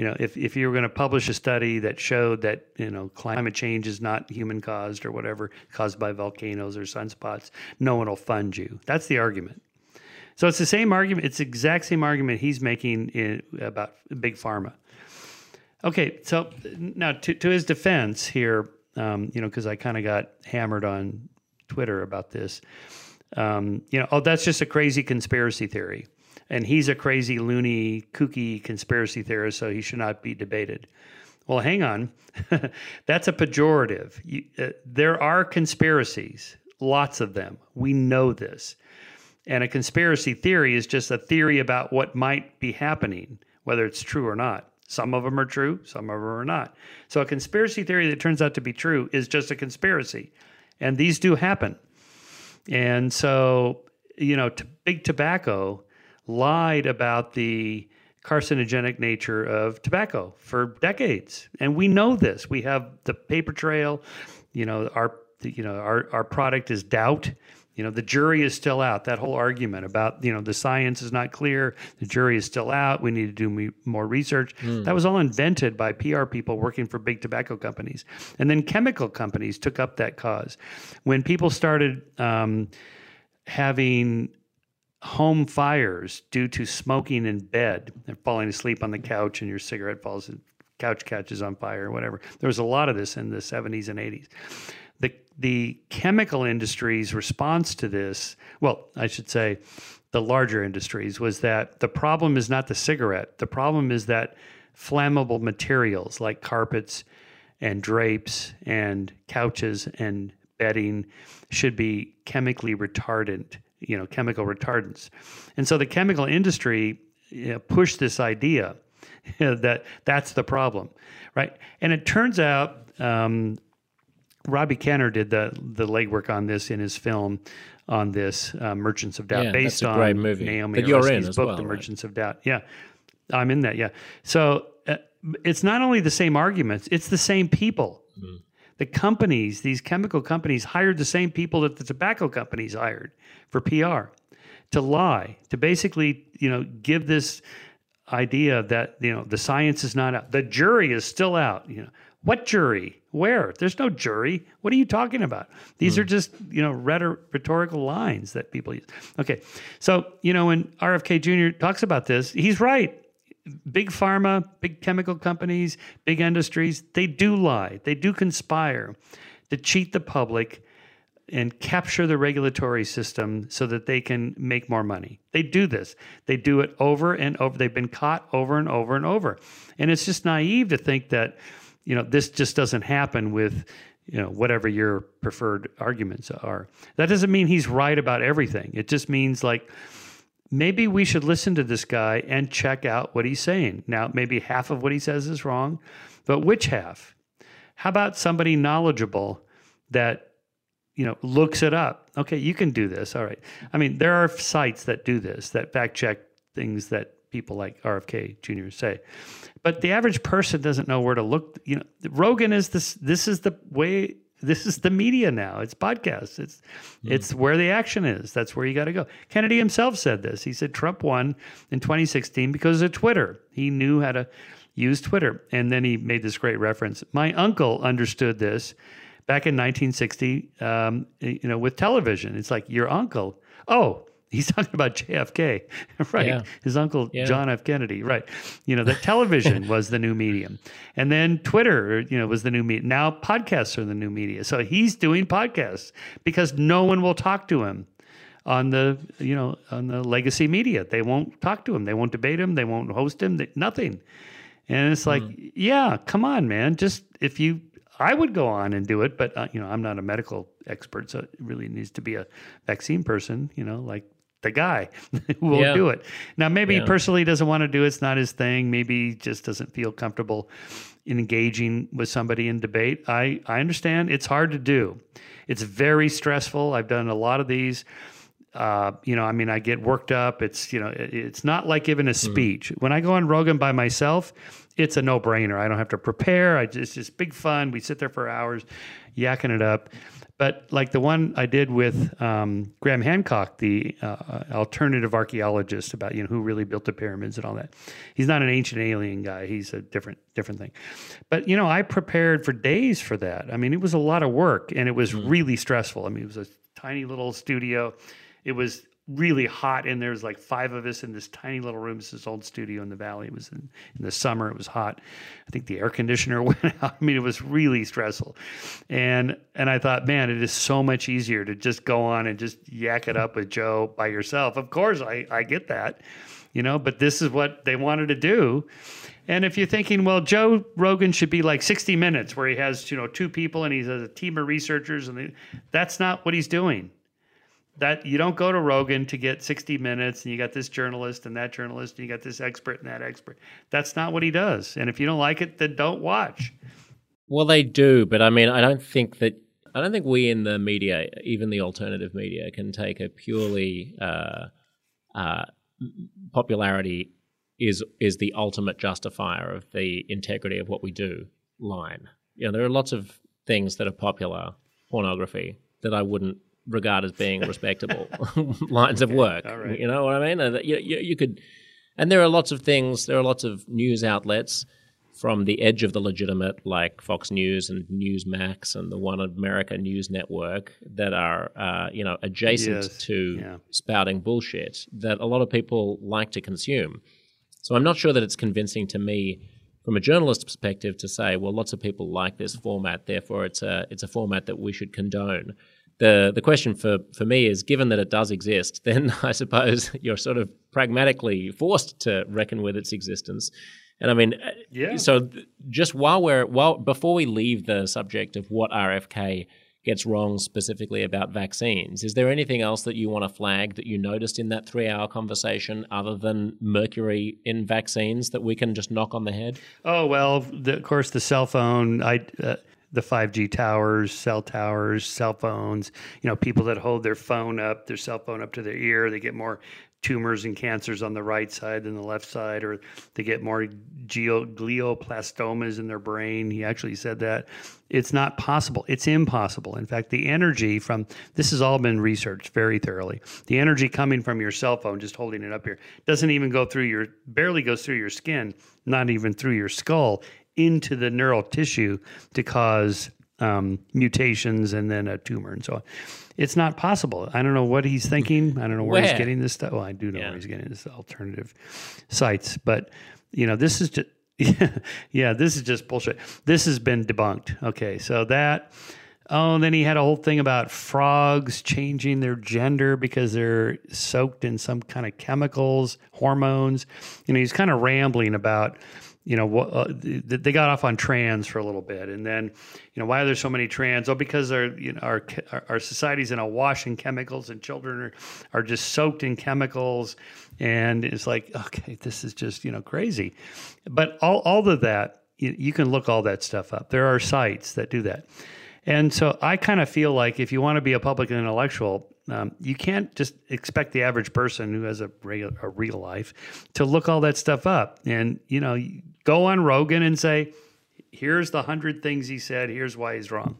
you know, if, if you were going to publish a study that showed that, you know, climate change is not human caused or whatever, caused by volcanoes or sunspots, no one will fund you. That's the argument. So it's the same argument. It's the exact same argument he's making in, about big pharma. Okay, so now to, to his defense here, um, you know, because I kind of got hammered on Twitter about this. Um, you know, oh, that's just a crazy conspiracy theory, and he's a crazy, loony, kooky conspiracy theorist, so he should not be debated. Well, hang on, that's a pejorative. You, uh, there are conspiracies, lots of them. We know this. And a conspiracy theory is just a theory about what might be happening, whether it's true or not. Some of them are true, some of them are not. So a conspiracy theory that turns out to be true is just a conspiracy. And these do happen. And so, you know, big tobacco lied about the carcinogenic nature of tobacco for decades. And we know this. We have the paper trail, you know, our you know, our, our product is doubt. You know, the jury is still out. That whole argument about, you know, the science is not clear, the jury is still out, we need to do more research. Mm. That was all invented by PR people working for big tobacco companies. And then chemical companies took up that cause. When people started um, having home fires due to smoking in bed and falling asleep on the couch and your cigarette falls and couch catches on fire or whatever. There was a lot of this in the 70s and 80s the the chemical industry's response to this, well, I should say the larger industries, was that the problem is not the cigarette. The problem is that flammable materials like carpets and drapes and couches and bedding should be chemically retardant, you know, chemical retardants. And so the chemical industry you know, pushed this idea that that's the problem, right? And it turns out um, Robbie Kenner did the the legwork on this in his film on this uh, Merchants of Doubt, yeah, based on Naomi that you're in as book, well, The right? Merchants of Doubt. Yeah, I'm in that. Yeah, so uh, it's not only the same arguments; it's the same people. Mm. The companies, these chemical companies, hired the same people that the tobacco companies hired for PR to lie, to basically, you know, give this idea that you know the science is not out. The jury is still out. You know, what jury? Where? There's no jury. What are you talking about? These mm. are just, you know, rhetorical lines that people use. Okay. So, you know, when RFK Jr. talks about this, he's right. Big pharma, big chemical companies, big industries, they do lie. They do conspire to cheat the public and capture the regulatory system so that they can make more money. They do this. They do it over and over. They've been caught over and over and over. And it's just naive to think that you know, this just doesn't happen with, you know, whatever your preferred arguments are. That doesn't mean he's right about everything. It just means like maybe we should listen to this guy and check out what he's saying. Now, maybe half of what he says is wrong, but which half? How about somebody knowledgeable that you know looks it up? Okay, you can do this. All right. I mean, there are sites that do this that fact check things that people like RFK Jr. say. But the average person doesn't know where to look. You know, Rogan is this. This is the way. This is the media now. It's podcasts. It's mm. it's where the action is. That's where you got to go. Kennedy himself said this. He said Trump won in 2016 because of Twitter. He knew how to use Twitter, and then he made this great reference. My uncle understood this back in 1960. Um, you know, with television, it's like your uncle. Oh, He's talking about JFK, right? Yeah. His uncle yeah. John F. Kennedy, right? You know, that television was the new medium, and then Twitter, you know, was the new medium. Now podcasts are the new media. So he's doing podcasts because no one will talk to him on the you know on the legacy media. They won't talk to him. They won't debate him. They won't host him. They, nothing. And it's like, mm. yeah, come on, man. Just if you I would go on and do it, but uh, you know, I'm not a medical expert, so it really needs to be a vaccine person, you know, like the guy who will yeah. do it. Now, maybe yeah. he personally doesn't want to do it. It's not his thing. Maybe he just doesn't feel comfortable in engaging with somebody in debate. I, I understand it's hard to do. It's very stressful. I've done a lot of these. Uh, you know, I mean, I get worked up. It's, you know, it's not like giving a hmm. speech. Mm. When I go on Rogan by myself, it's a no brainer. I don't have to prepare. I just, it's just big fun. We sit there for hours yakking it up. But like the one I did with um, Graham Hancock, the uh, alternative archaeologist, about you know who really built the pyramids and all that. He's not an ancient alien guy. He's a different different thing. But you know, I prepared for days for that. I mean, it was a lot of work and it was mm. really stressful. I mean, it was a tiny little studio. It was really hot in there. was like five of us in this tiny little room. It's this old studio in the valley. It was in, in the summer. It was hot. I think the air conditioner went out. I mean, it was really stressful. And and I thought, man, it is so much easier to just go on and just yak it up with Joe by yourself. Of course, I, I get that, you know, but this is what they wanted to do. And if you're thinking, well, Joe Rogan should be like 60 Minutes, where he has you know two people and he has a team of researchers, and they, that's not what he's doing that you don't go to Rogan to get 60 minutes and you got this journalist and that journalist and you got this expert and that expert. That's not what he does. And if you don't like it, then don't watch. Well, they do, but I mean, I don't think that I don't think we in the media, even the alternative media, can take a purely uh, uh, popularity is is the ultimate justifier of the integrity of what we do line. You know, there are lots of things that are popular, pornography, that I wouldn't regard as being respectable lines of work. You know what I mean? You, you, you, could, and there are lots of things. There are lots of news outlets from the edge of the legitimate, like Fox News and Newsmax and the One America News Network, that are uh, you know adjacent yes. to yeah. spouting bullshit that a lot of people like to consume. So I'm not sure that it's convincing to me from a journalist perspective to say, well, lots of people like this format, therefore it's a it's a format that we should condone the the question for for me is given that it does exist then i suppose you're sort of pragmatically forced to reckon with its existence. And i mean uh, yeah. so just while we're while before we leave the subject of what rfk gets wrong specifically about vaccines is there anything else that you want to flag that you noticed in that 3 hour conversation other than mercury in vaccines that we can just knock on the head? Oh well the, of course the cell phone. I uh, the 5G towers, cell towers, cell phones, you know, people that hold their phone up, their cell phone up to their ear, they get more tumors and cancers on the right side than the left side, or they get more glioblastomas in their brain. He actually said that. It's not possible. It's impossible. In fact, the energy from this has all been researched very thoroughly. The energy coming from your cell phone, just holding it up here, doesn't even go through your, barely goes through your skin, not even through your skull into the neural tissue to cause um, mutations and then a tumor and so on. It's not possible. I don't know what he's thinking. I don't know where, where? he's getting this stuff. Well, I do know yeah. where he's getting this alternative sites, but you know, this is just yeah, this is just bullshit. This has been debunked. Okay, so that. Oh, and then he had a whole thing about frogs changing their gender because they're soaked in some kind of chemicals, hormones. You know, he's kind of rambling about you know, uh, they got off on trans for a little bit, and then, you know, why are there so many trans? Oh, because our, you know, our our society's in a wash in chemicals, and children are, are just soaked in chemicals, and it's like, okay, this is just you know crazy, but all all of that, you, you can look all that stuff up. There are sites that do that, and so I kind of feel like if you want to be a public intellectual, um, you can't just expect the average person who has a, regular, a real life to look all that stuff up. And, you know, go on Rogan and say, here's the hundred things he said, here's why he's wrong.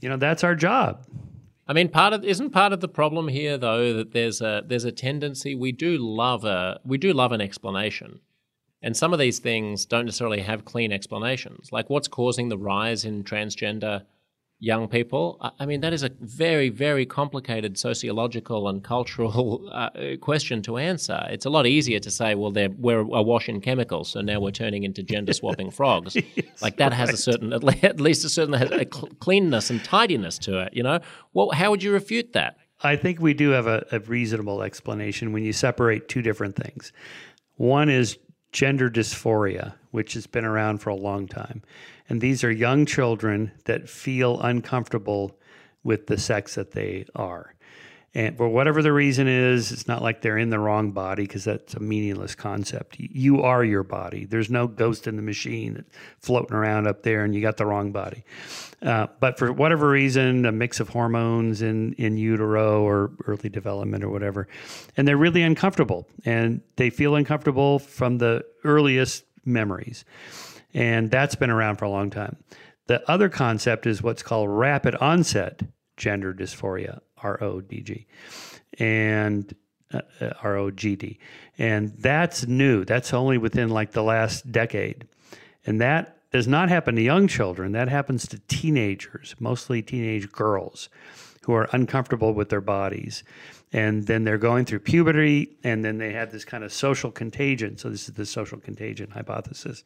You know, that's our job. I mean, part of isn't part of the problem here though that there's a there's a tendency we do love a we do love an explanation, and some of these things don't necessarily have clean explanations. Like what's causing the rise in transgender young people? I mean, that is a very, very complicated sociological and cultural uh, question to answer. It's a lot easier to say, well, they're, we're awash in chemicals, so now we're turning into gender swapping frogs. yes, like that right. has a certain, at least a certain a cleanness and tidiness to it. You know, well, how would you refute that? I think we do have a, a reasonable explanation when you separate two different things. One is gender dysphoria, which has been around for a long time. And these are young children that feel uncomfortable with the sex that they are. And for whatever the reason is, it's not like they're in the wrong body because that's a meaningless concept. You are your body. There's no ghost in the machine floating around up there and you got the wrong body. Uh, but for whatever reason, a mix of hormones in, in utero or early development or whatever, and they're really uncomfortable and they feel uncomfortable from the earliest memories. And that's been around for a long time. The other concept is what's called rapid onset gender dysphoria, RODG, and uh, uh ROGD. And that's new. That's only within like the last decade. And that does not happen to young children. That happens to teenagers, mostly teenage girls who are uncomfortable with their bodies. And then they're going through puberty, and then they have this kind of social contagion. So, this is the social contagion hypothesis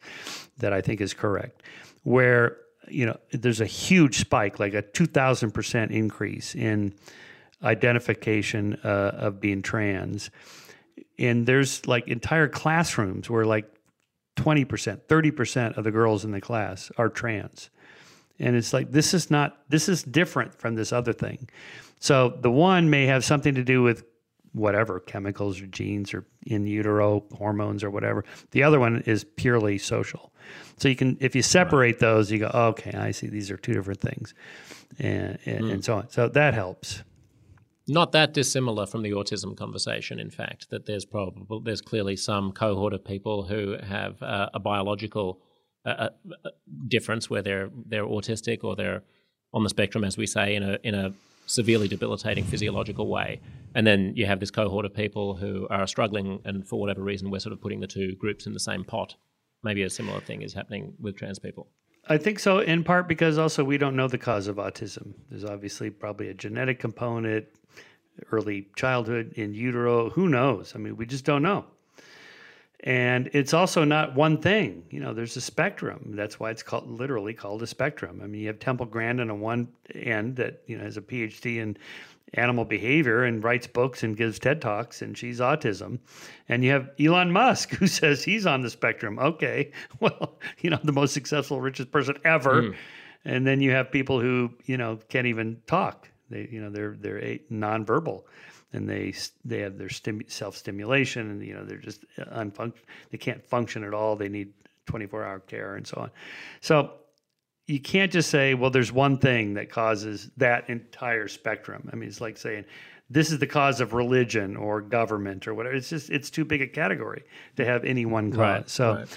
that I think is correct, where you know there's a huge spike, like a 2,000% increase in identification uh, of being trans. And there's like entire classrooms where like 20%, 30% of the girls in the class are trans. And it's like, this is not, this is different from this other thing. So the one may have something to do with whatever chemicals or genes or in utero hormones or whatever. The other one is purely social. So you can, if you separate those, you go, oh, okay, I see these are two different things, and and, mm. and so on. So that helps not that dissimilar from the autism conversation. In fact, that there's probably there's clearly some cohort of people who have uh, a biological uh, uh, difference where they're they're autistic or they're on the spectrum, as we say, in a in a severely debilitating physiological way. And then you have this cohort of people who are struggling, and for whatever reason, we're sort of putting the two groups in the same pot. Maybe a similar thing is happening with trans people. I think so, in part because also we don't know the cause of autism. There's obviously probably a genetic component, early childhood, in utero. Who knows? I mean, we just don't know. And it's also not one thing. You know, there's a spectrum. That's why it's called literally called a spectrum. I mean, you have Temple Grandin on one end that you know has a PhD in animal behavior and writes books and gives TED talks, and she's autism. And you have Elon Musk who says he's on the spectrum. Okay, well, you know, the most successful, richest person ever. Mm. And then you have people who you know can't even talk. They, you know, they're they're nonverbal, and they they have their stim- self stimulation, and you know they're just uh, unfunction. They can't function at all. They need 24 hour care and so on. So you can't just say, well, there's one thing that causes that entire spectrum. I mean, it's like saying this is the cause of religion or government or whatever. It's just it's too big a category to have any one cause. Right, so. Right.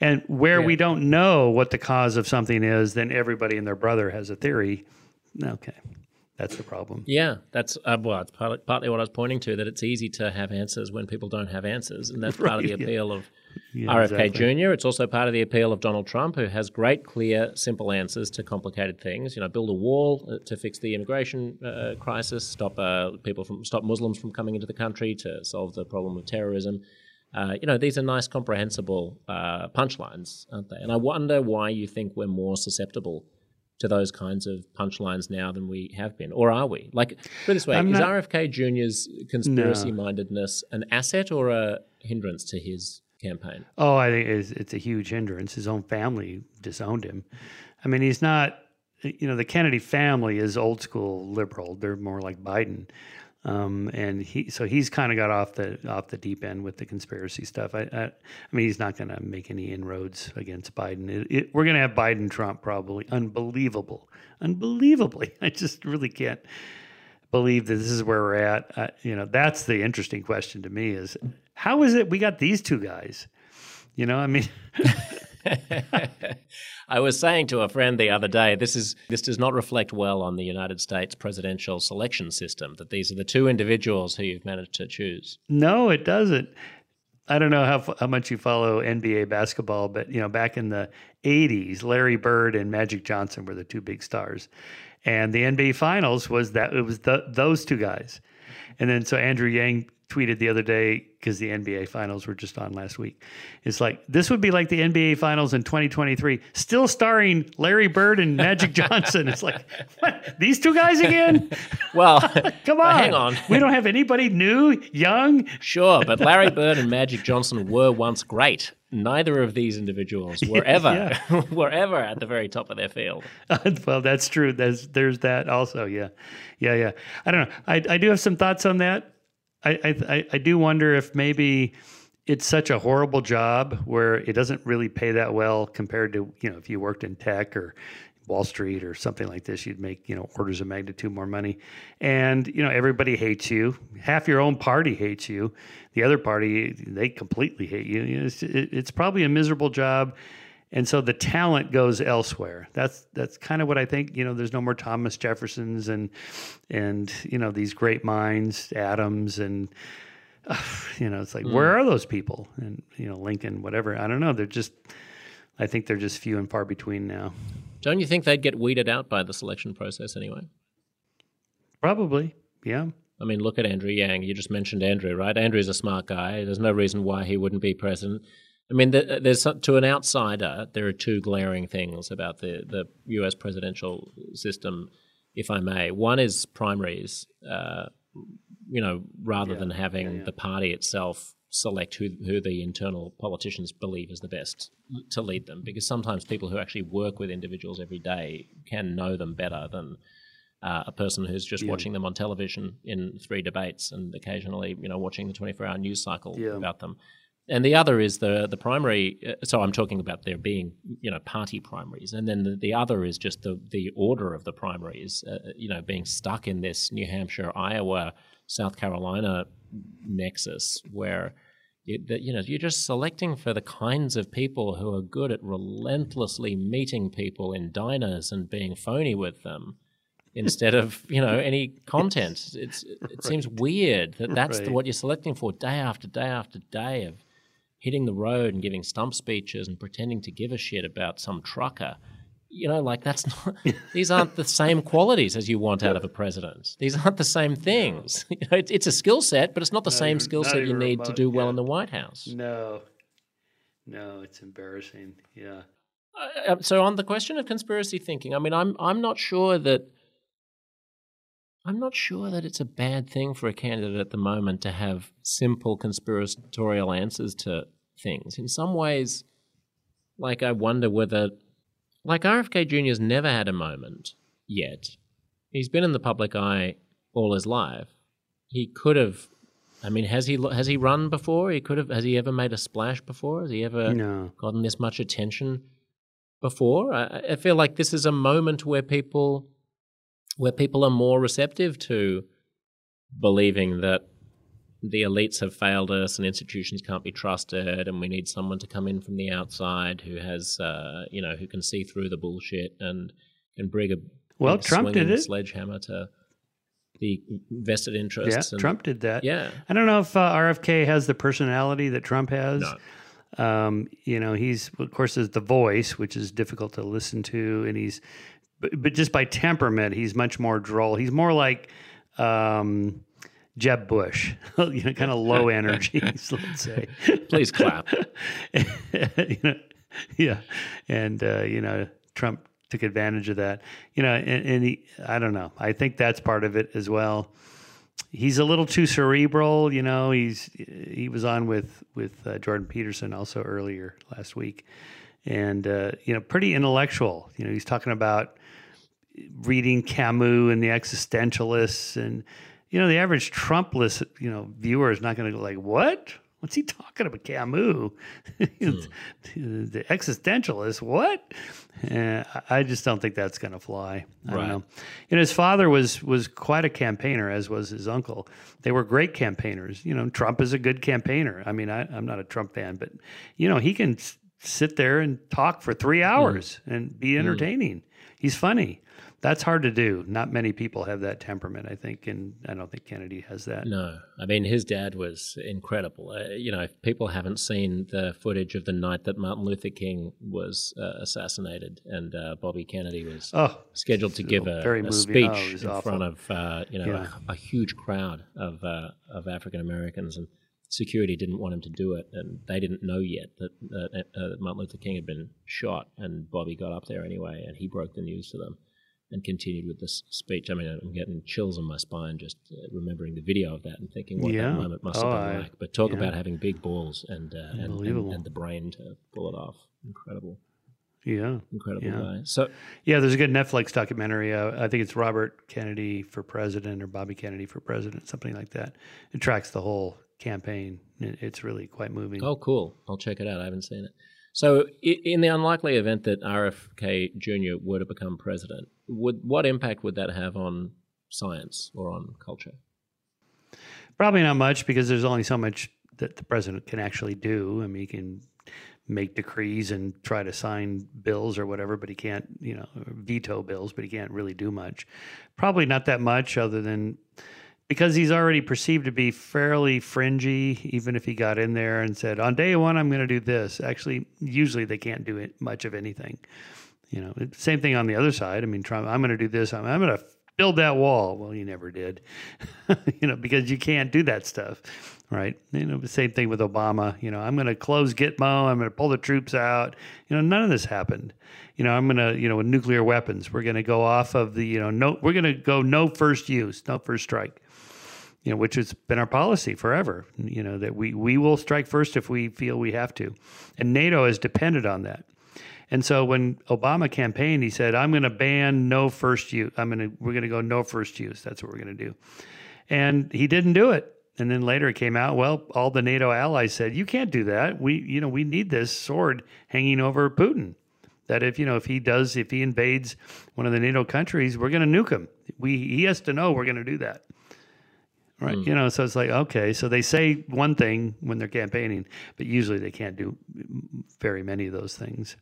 And where yeah. we don't know what the cause of something is, then everybody and their brother has a theory. Okay. That's the problem. Yeah, that's uh, well, it's partly, partly, what I was pointing to that it's easy to have answers when people don't have answers, and that's part of the appeal yeah. of yeah, RFK exactly. Jr. It's also part of the appeal of Donald Trump, who has great, clear, simple answers to complicated things. You know, build a wall uh, to fix the immigration uh, crisis, stop uh, people from stop Muslims from coming into the country, to solve the problem of terrorism. Uh, you know, these are nice, comprehensible uh, punchlines, aren't they? And I wonder why you think we're more susceptible to those kinds of punchlines now than we have been, or are we? Like, put this way: I'm is not, RFK Jr.'s conspiracy-mindedness no. an asset or a hindrance to his campaign? Oh, I think it's, it's a huge hindrance. His own family disowned him. I mean, he's not. You know, the Kennedy family is old school liberal. They're more like Biden. Um, and he so he's kind of got off the off the deep end with the conspiracy stuff. I I, I mean he's not going to make any inroads against Biden. It, it, we're going to have Biden Trump probably. Unbelievable, unbelievably. I just really can't believe that this is where we're at. You know that's the interesting question to me is how is it we got these two guys? You know, I mean. I was saying to a friend the other day, this is this does not reflect well on the United States presidential selection system. That these are the two individuals who you've managed to choose. No, it doesn't. I don't know how how much you follow NBA basketball, but you know, back in the '80s, Larry Bird and Magic Johnson were the two big stars, and the NBA Finals was that it was the, those two guys, and then so Andrew Yang tweeted the other day because the NBA finals were just on last week. It's like this would be like the NBA finals in 2023, still starring Larry Bird and Magic Johnson. It's like what? these two guys again? Well, come on, hang on. we don't have anybody new, young. Sure, but Larry Bird and Magic Johnson were once great. Neither of these individuals were ever were ever at the very top of their field. well, that's true. There's there's that also. Yeah, yeah, yeah. I don't know. I I do have some thoughts on that. I, I, do wonder if maybe it's such a horrible job where it doesn't really pay that well compared to you know if you worked in tech or Wall Street or something like this, you'd make you know orders of magnitude more money, and you know everybody hates you. Half your own party hates you. The other party they completely hate you. It's, it's probably a miserable job, and so the talent goes elsewhere. That's that's kind of what I think. You know, there's no more Thomas Jeffersons and and you know these great minds, Adams and uh, you know, it's like mm. where are those people? And you know, Lincoln, whatever. I don't know. They're just. I think they're just few and far between now. Don't you think they'd get weeded out by the selection process anyway? Probably, yeah. I mean, look at Andrew Yang. You just mentioned Andrew, right? Andrew's a smart guy. There's no reason why he wouldn't be president. I mean, there's to an outsider, there are two glaring things about the the U.S. presidential system, if I may. One is primaries. Uh, you know, rather yeah, than having yeah, yeah. the party itself select who who the internal politicians believe is the best to lead them, because sometimes people who actually work with individuals every day can know them better than uh, a person who's just watching them on television in three debates and occasionally, you know, watching the 24-hour news cycle about them and the other is the the primary. Uh, so I'm talking about there being you know party primaries, and then the, the other is just the the order of the primaries. Uh, you know, being stuck in this New Hampshire, Iowa, South Carolina nexus where. You, that, you know, you're just selecting for the kinds of people who are good at relentlessly meeting people in diners and being phony with them, instead of you know any content. It's it right. seems weird that that's right. the, what you're selecting for day after day after day of hitting the road and giving stump speeches and pretending to give a shit about some trucker. You know, like that's not, these aren't the same qualities as you want out of a president. These aren't the same things. You know, it's, it's a skill set, but it's not the not same skill set you need remote, to do well yeah. in the White House. No, no, it's embarrassing. Yeah. Uh, so on the question of conspiracy thinking, I mean, I'm I'm not sure that I'm not sure that it's a bad thing for a candidate at the moment to have simple conspiratorial answers to things. In some ways, like I wonder whether, like RFK Jr.'s never had a moment yet. He's been in the public eye all his life. He could have. I mean, has he has he run before? He could have. Has he ever made a splash before? Has he ever no. gotten this much attention before? I, I feel like this is a moment where people where people are more receptive to believing that the elites have failed us and institutions can't be trusted and we need someone to come in from the outside who has uh, you know who can see through the bullshit and can bring a well Trump did it sledgehammer to the vested interests. Yeah, and, Trump did that. Yeah, I don't know if uh, RFK has the personality that Trump has. No. Um, you know, he's of course is the voice, which is difficult to listen to, and he's but, but just by temperament, he's much more droll. He's more like um, Jeb Bush, you know, kind of low energy, let's say. Please clap. you know, yeah, and uh, you know, Trump took advantage of that. You know, and, and he, I don't know. I think that's part of it as well. He's a little too cerebral, you know. He's he was on with with uh, Jordan Peterson also earlier last week, and uh, you know, pretty intellectual. You know, he's talking about reading Camus and the existentialists, and you know, the average Trump list, you know, viewer is not going to go like, "What? What's he talking about? Camus, hmm. the existentialist? What?" Uh, I just don't think that's going to fly. I right. don't know. And his father was was quite a campaigner, as was his uncle. They were great campaigners. You know, Trump is a good campaigner. I mean, I, am not a Trump fan, but you know, he can sit there and talk for three hours mm. and be hmm. entertaining. Mm. He's funny that's hard to do. Not many people have that temperament, I think, and I don't think Kennedy has that. No, I mean his dad was incredible. Uh, you know, if people haven't seen the footage of the night that Martin Luther King was uh, assassinated and uh, Bobby Kennedy was oh, scheduled to give a, a speech oh, in front of uh, you know yeah. a, a, huge crowd of uh, of African Americans and security didn't want him to do it, and they didn't know yet that uh, Martin Luther King had been shot, and Bobby got up there anyway, and he broke the news to them and continued with this speech. I mean, I'm getting chills on my spine just uh, remembering the video of that and thinking what yeah. that moment must oh, have been I, like. But talk yeah. about having big balls and, uh, and, and, and the brain to pull it off. Incredible. Yeah, incredible yeah. guy. So, yeah, there's a good Netflix documentary. Uh, I think it's Robert Kennedy for president or Bobby Kennedy for president, something like that. It tracks the whole campaign. It's really quite moving. Oh, cool! I'll check it out. I haven't seen it. So, in the unlikely event that RFK Jr. were to become president, would what impact would that have on science or on culture? Probably not much because there's only so much that the president can actually do. I mean, he can make decrees and try to sign bills or whatever, but he can't, you know, veto bills, but he can't really do much. Probably not that much other than because he's already perceived to be fairly fringy, even if he got in there and said, on day one, I'm going to do this. Actually, usually they can't do it, much of anything. You know, same thing on the other side. I mean, Trump, I'm going to do this. I'm, I'm going to build that wall. Well, you never did, you know, because you can't do that stuff, right? You know, the same thing with Obama. You know, I'm going to close Gitmo. I'm going to pull the troops out. You know, none of this happened. You know, I'm going to, you know, with nuclear weapons, we're going to go off of the, you know, no, we're going to go no first use, no first strike. You know, which has been our policy forever. You know that we we will strike first if we feel we have to, and NATO has depended on that. And so when Obama campaigned, he said, "I'm going to ban no first use. I'm going to we're going to go no first use. That's what we're going to do." And he didn't do it. And then later it came out, well, all the NATO allies said, "You can't do that. We, you know, we need this sword hanging over Putin. That if you know if he does, if he invades one of the NATO countries, we're going to nuke him. We he has to know we're going to do that." Right. Mm. You know, so it's like, okay, so they say one thing when they're campaigning, but usually they can't do very many of those things.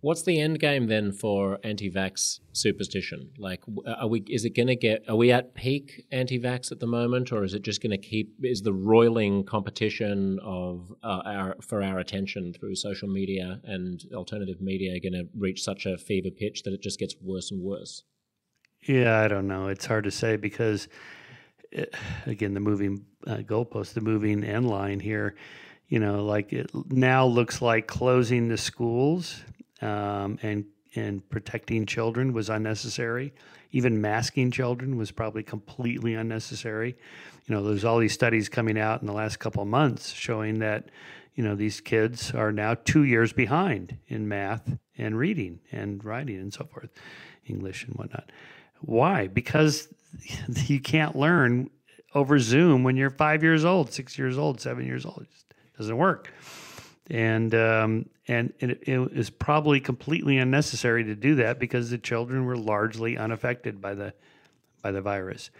What's the end game then for anti-vax superstition? Like, are we? Is it going to get? Are we at peak anti-vax at the moment, or is it just going to keep? Is the roiling competition of uh, our for our attention through social media and alternative media going to reach such a fever pitch that it just gets worse and worse? Yeah, I don't know. It's hard to say because, again, the moving uh, goalpost, the moving end line here. You know, like it now looks like closing the schools um, and and protecting children was unnecessary. Even masking children was probably completely unnecessary. You know, there's all these studies coming out in the last couple of months showing that, you know, these kids are now two years behind in math and reading and writing and so forth, English and whatnot. Why? Because you can't learn over Zoom when you're five years old, six years old, seven years old. It just doesn't work and um, and it, it was probably completely unnecessary to do that because the children were largely unaffected by the by the virus,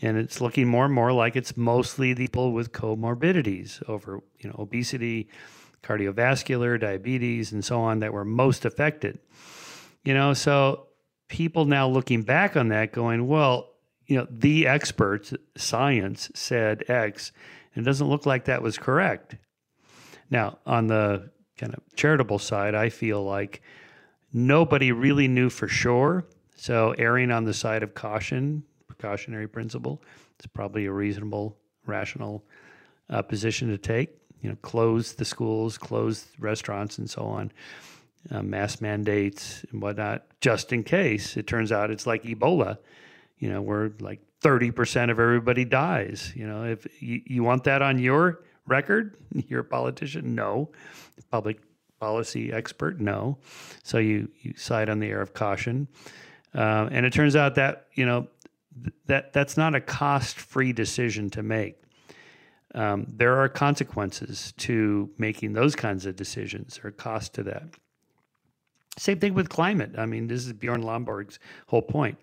and it's looking more and more like it's mostly the people with comorbidities over you know obesity, cardiovascular, diabetes, and so on that were most affected. You know, so people now looking back on that, going, well, you know, the experts, science said X, and it doesn't look like that was correct now, on the kind of charitable side, I feel like nobody really knew for sure. So, erring on the side of caution, precautionary principle, is probably a reasonable, rational uh, position to take. You know, close the schools, close restaurants, and so on, uh, mass mandates and whatnot, just in case it turns out it's like Ebola. You know, where like 30% of everybody dies. You know, if you, you want that on your record? You're a politician? No. Public policy expert? No. So you, you side on the air of caution. Uh, and it turns out that, you know, th- that that's not a cost-free decision to make. Um, there are consequences to making those kinds of decisions. Are costs to that. Same thing with climate. I mean, this is Bjorn Lomborg's whole point.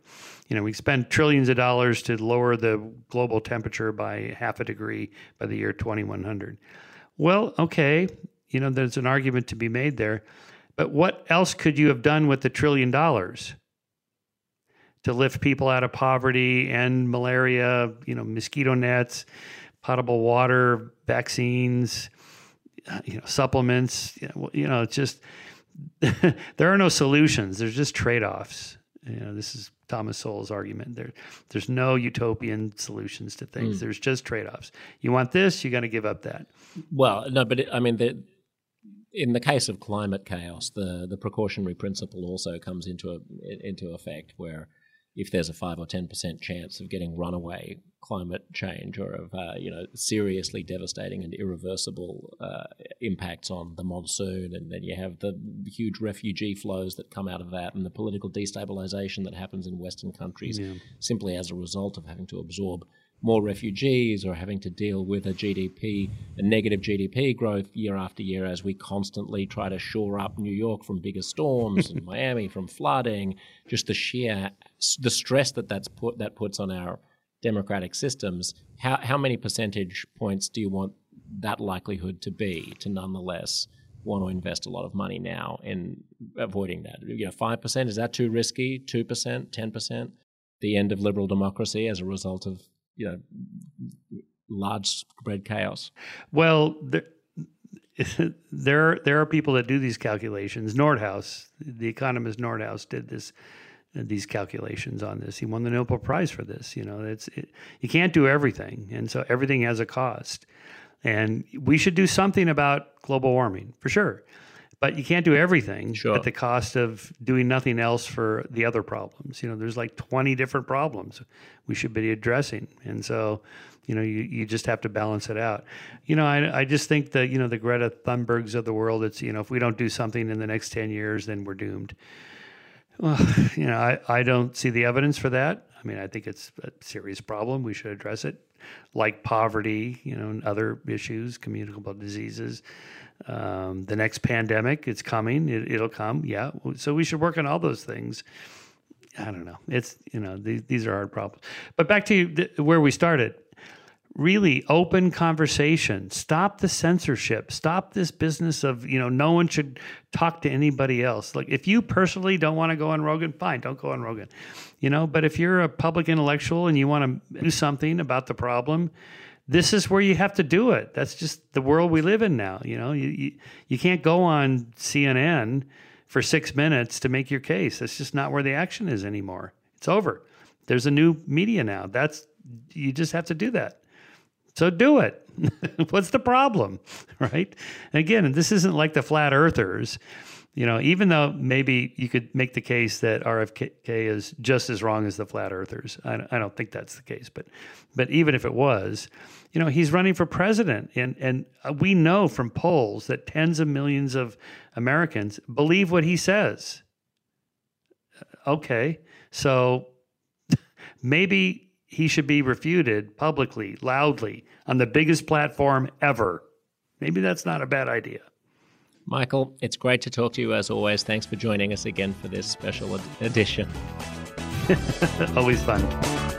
You know, we spend trillions of dollars to lower the global temperature by half a degree by the year 2100. Well, okay, you know, there's an argument to be made there. But what else could you have done with the trillion dollars? To lift people out of poverty and malaria, you know, mosquito nets, potable water, vaccines, you know, supplements, you know, you know it's just there are no solutions. There's just trade-offs. You know, this is Thomas Sowell's argument. There, there's no utopian solutions to things. Mm. There's just trade-offs. You want this, you got to give up that. Well, no, but it, I mean, the, in the case of climate chaos, the the precautionary principle also comes into a, into effect, where if there's a five or ten percent chance of getting runaway climate change or of uh, you know seriously devastating and irreversible uh, impacts on the monsoon, and then you have the huge refugee flows that come out of that, and the political destabilization that happens in Western countries yeah. simply as a result of having to absorb more refugees or having to deal with a GDP, a negative GDP growth year after year as we constantly try to shore up New York from bigger storms and Miami from flooding. Just the sheer the stress that that's put that puts on our democratic systems. How how many percentage points do you want that likelihood to be to nonetheless want to invest a lot of money now in avoiding that? You know, five percent is that too risky? Two percent, ten percent? The end of liberal democracy as a result of you know large spread chaos? Well, there, there there are people that do these calculations. Nordhaus, the economist Nordhaus, did this these calculations on this. He won the Nobel Prize for this. You know, it's it, you can't do everything, and so everything has a cost. And we should do something about global warming for sure, but you can't do everything Sure. at the cost of doing nothing else for the other problems. You know, there's like 20 different problems we should be addressing, and so you know you, you just have to balance it out. You know, I I just think that you know the Greta Thunbergs of the world. It's you know if we don't do something in the next 10 years, then we're doomed. Well, you know, I, I don't see the evidence for that. I mean, I think it's a serious problem. We should address it, like poverty, you know, and other issues, communicable diseases. Um, the next pandemic, it's coming. It, it'll come. Yeah. So we should work on all those things. I don't know. It's you know these these are hard problems. But back to where we started. Really open conversation. Stop the censorship. Stop this business of you know no one should talk to anybody else. Like if you personally don't want to go on Rogan, fine, don't go on Rogan. You know, but if you're a public intellectual and you want to do something about the problem, this is where you have to do it. That's just the world we live in now. You know, you you, you can't go on CNN for six minutes to make your case. That's just not where the action is anymore. It's over. There's a new media now. That's you just have to do that. So do it. What's the problem? Right? And again, this isn't like the flat earthers. You know, even though maybe you could make the case that RFK is just as wrong as the flat earthers, I, I don't think that's the case. But, but even if it was, you know, he's running for president, and and uh, we know from polls that tens of millions of Americans believe what he says. Uh, okay, so maybe he should be refuted publicly, loudly, on the biggest platform ever. Maybe that's not a bad idea. Michael, it's great to talk to you as always. Thanks for joining us again for this special ed- edition. Always fun.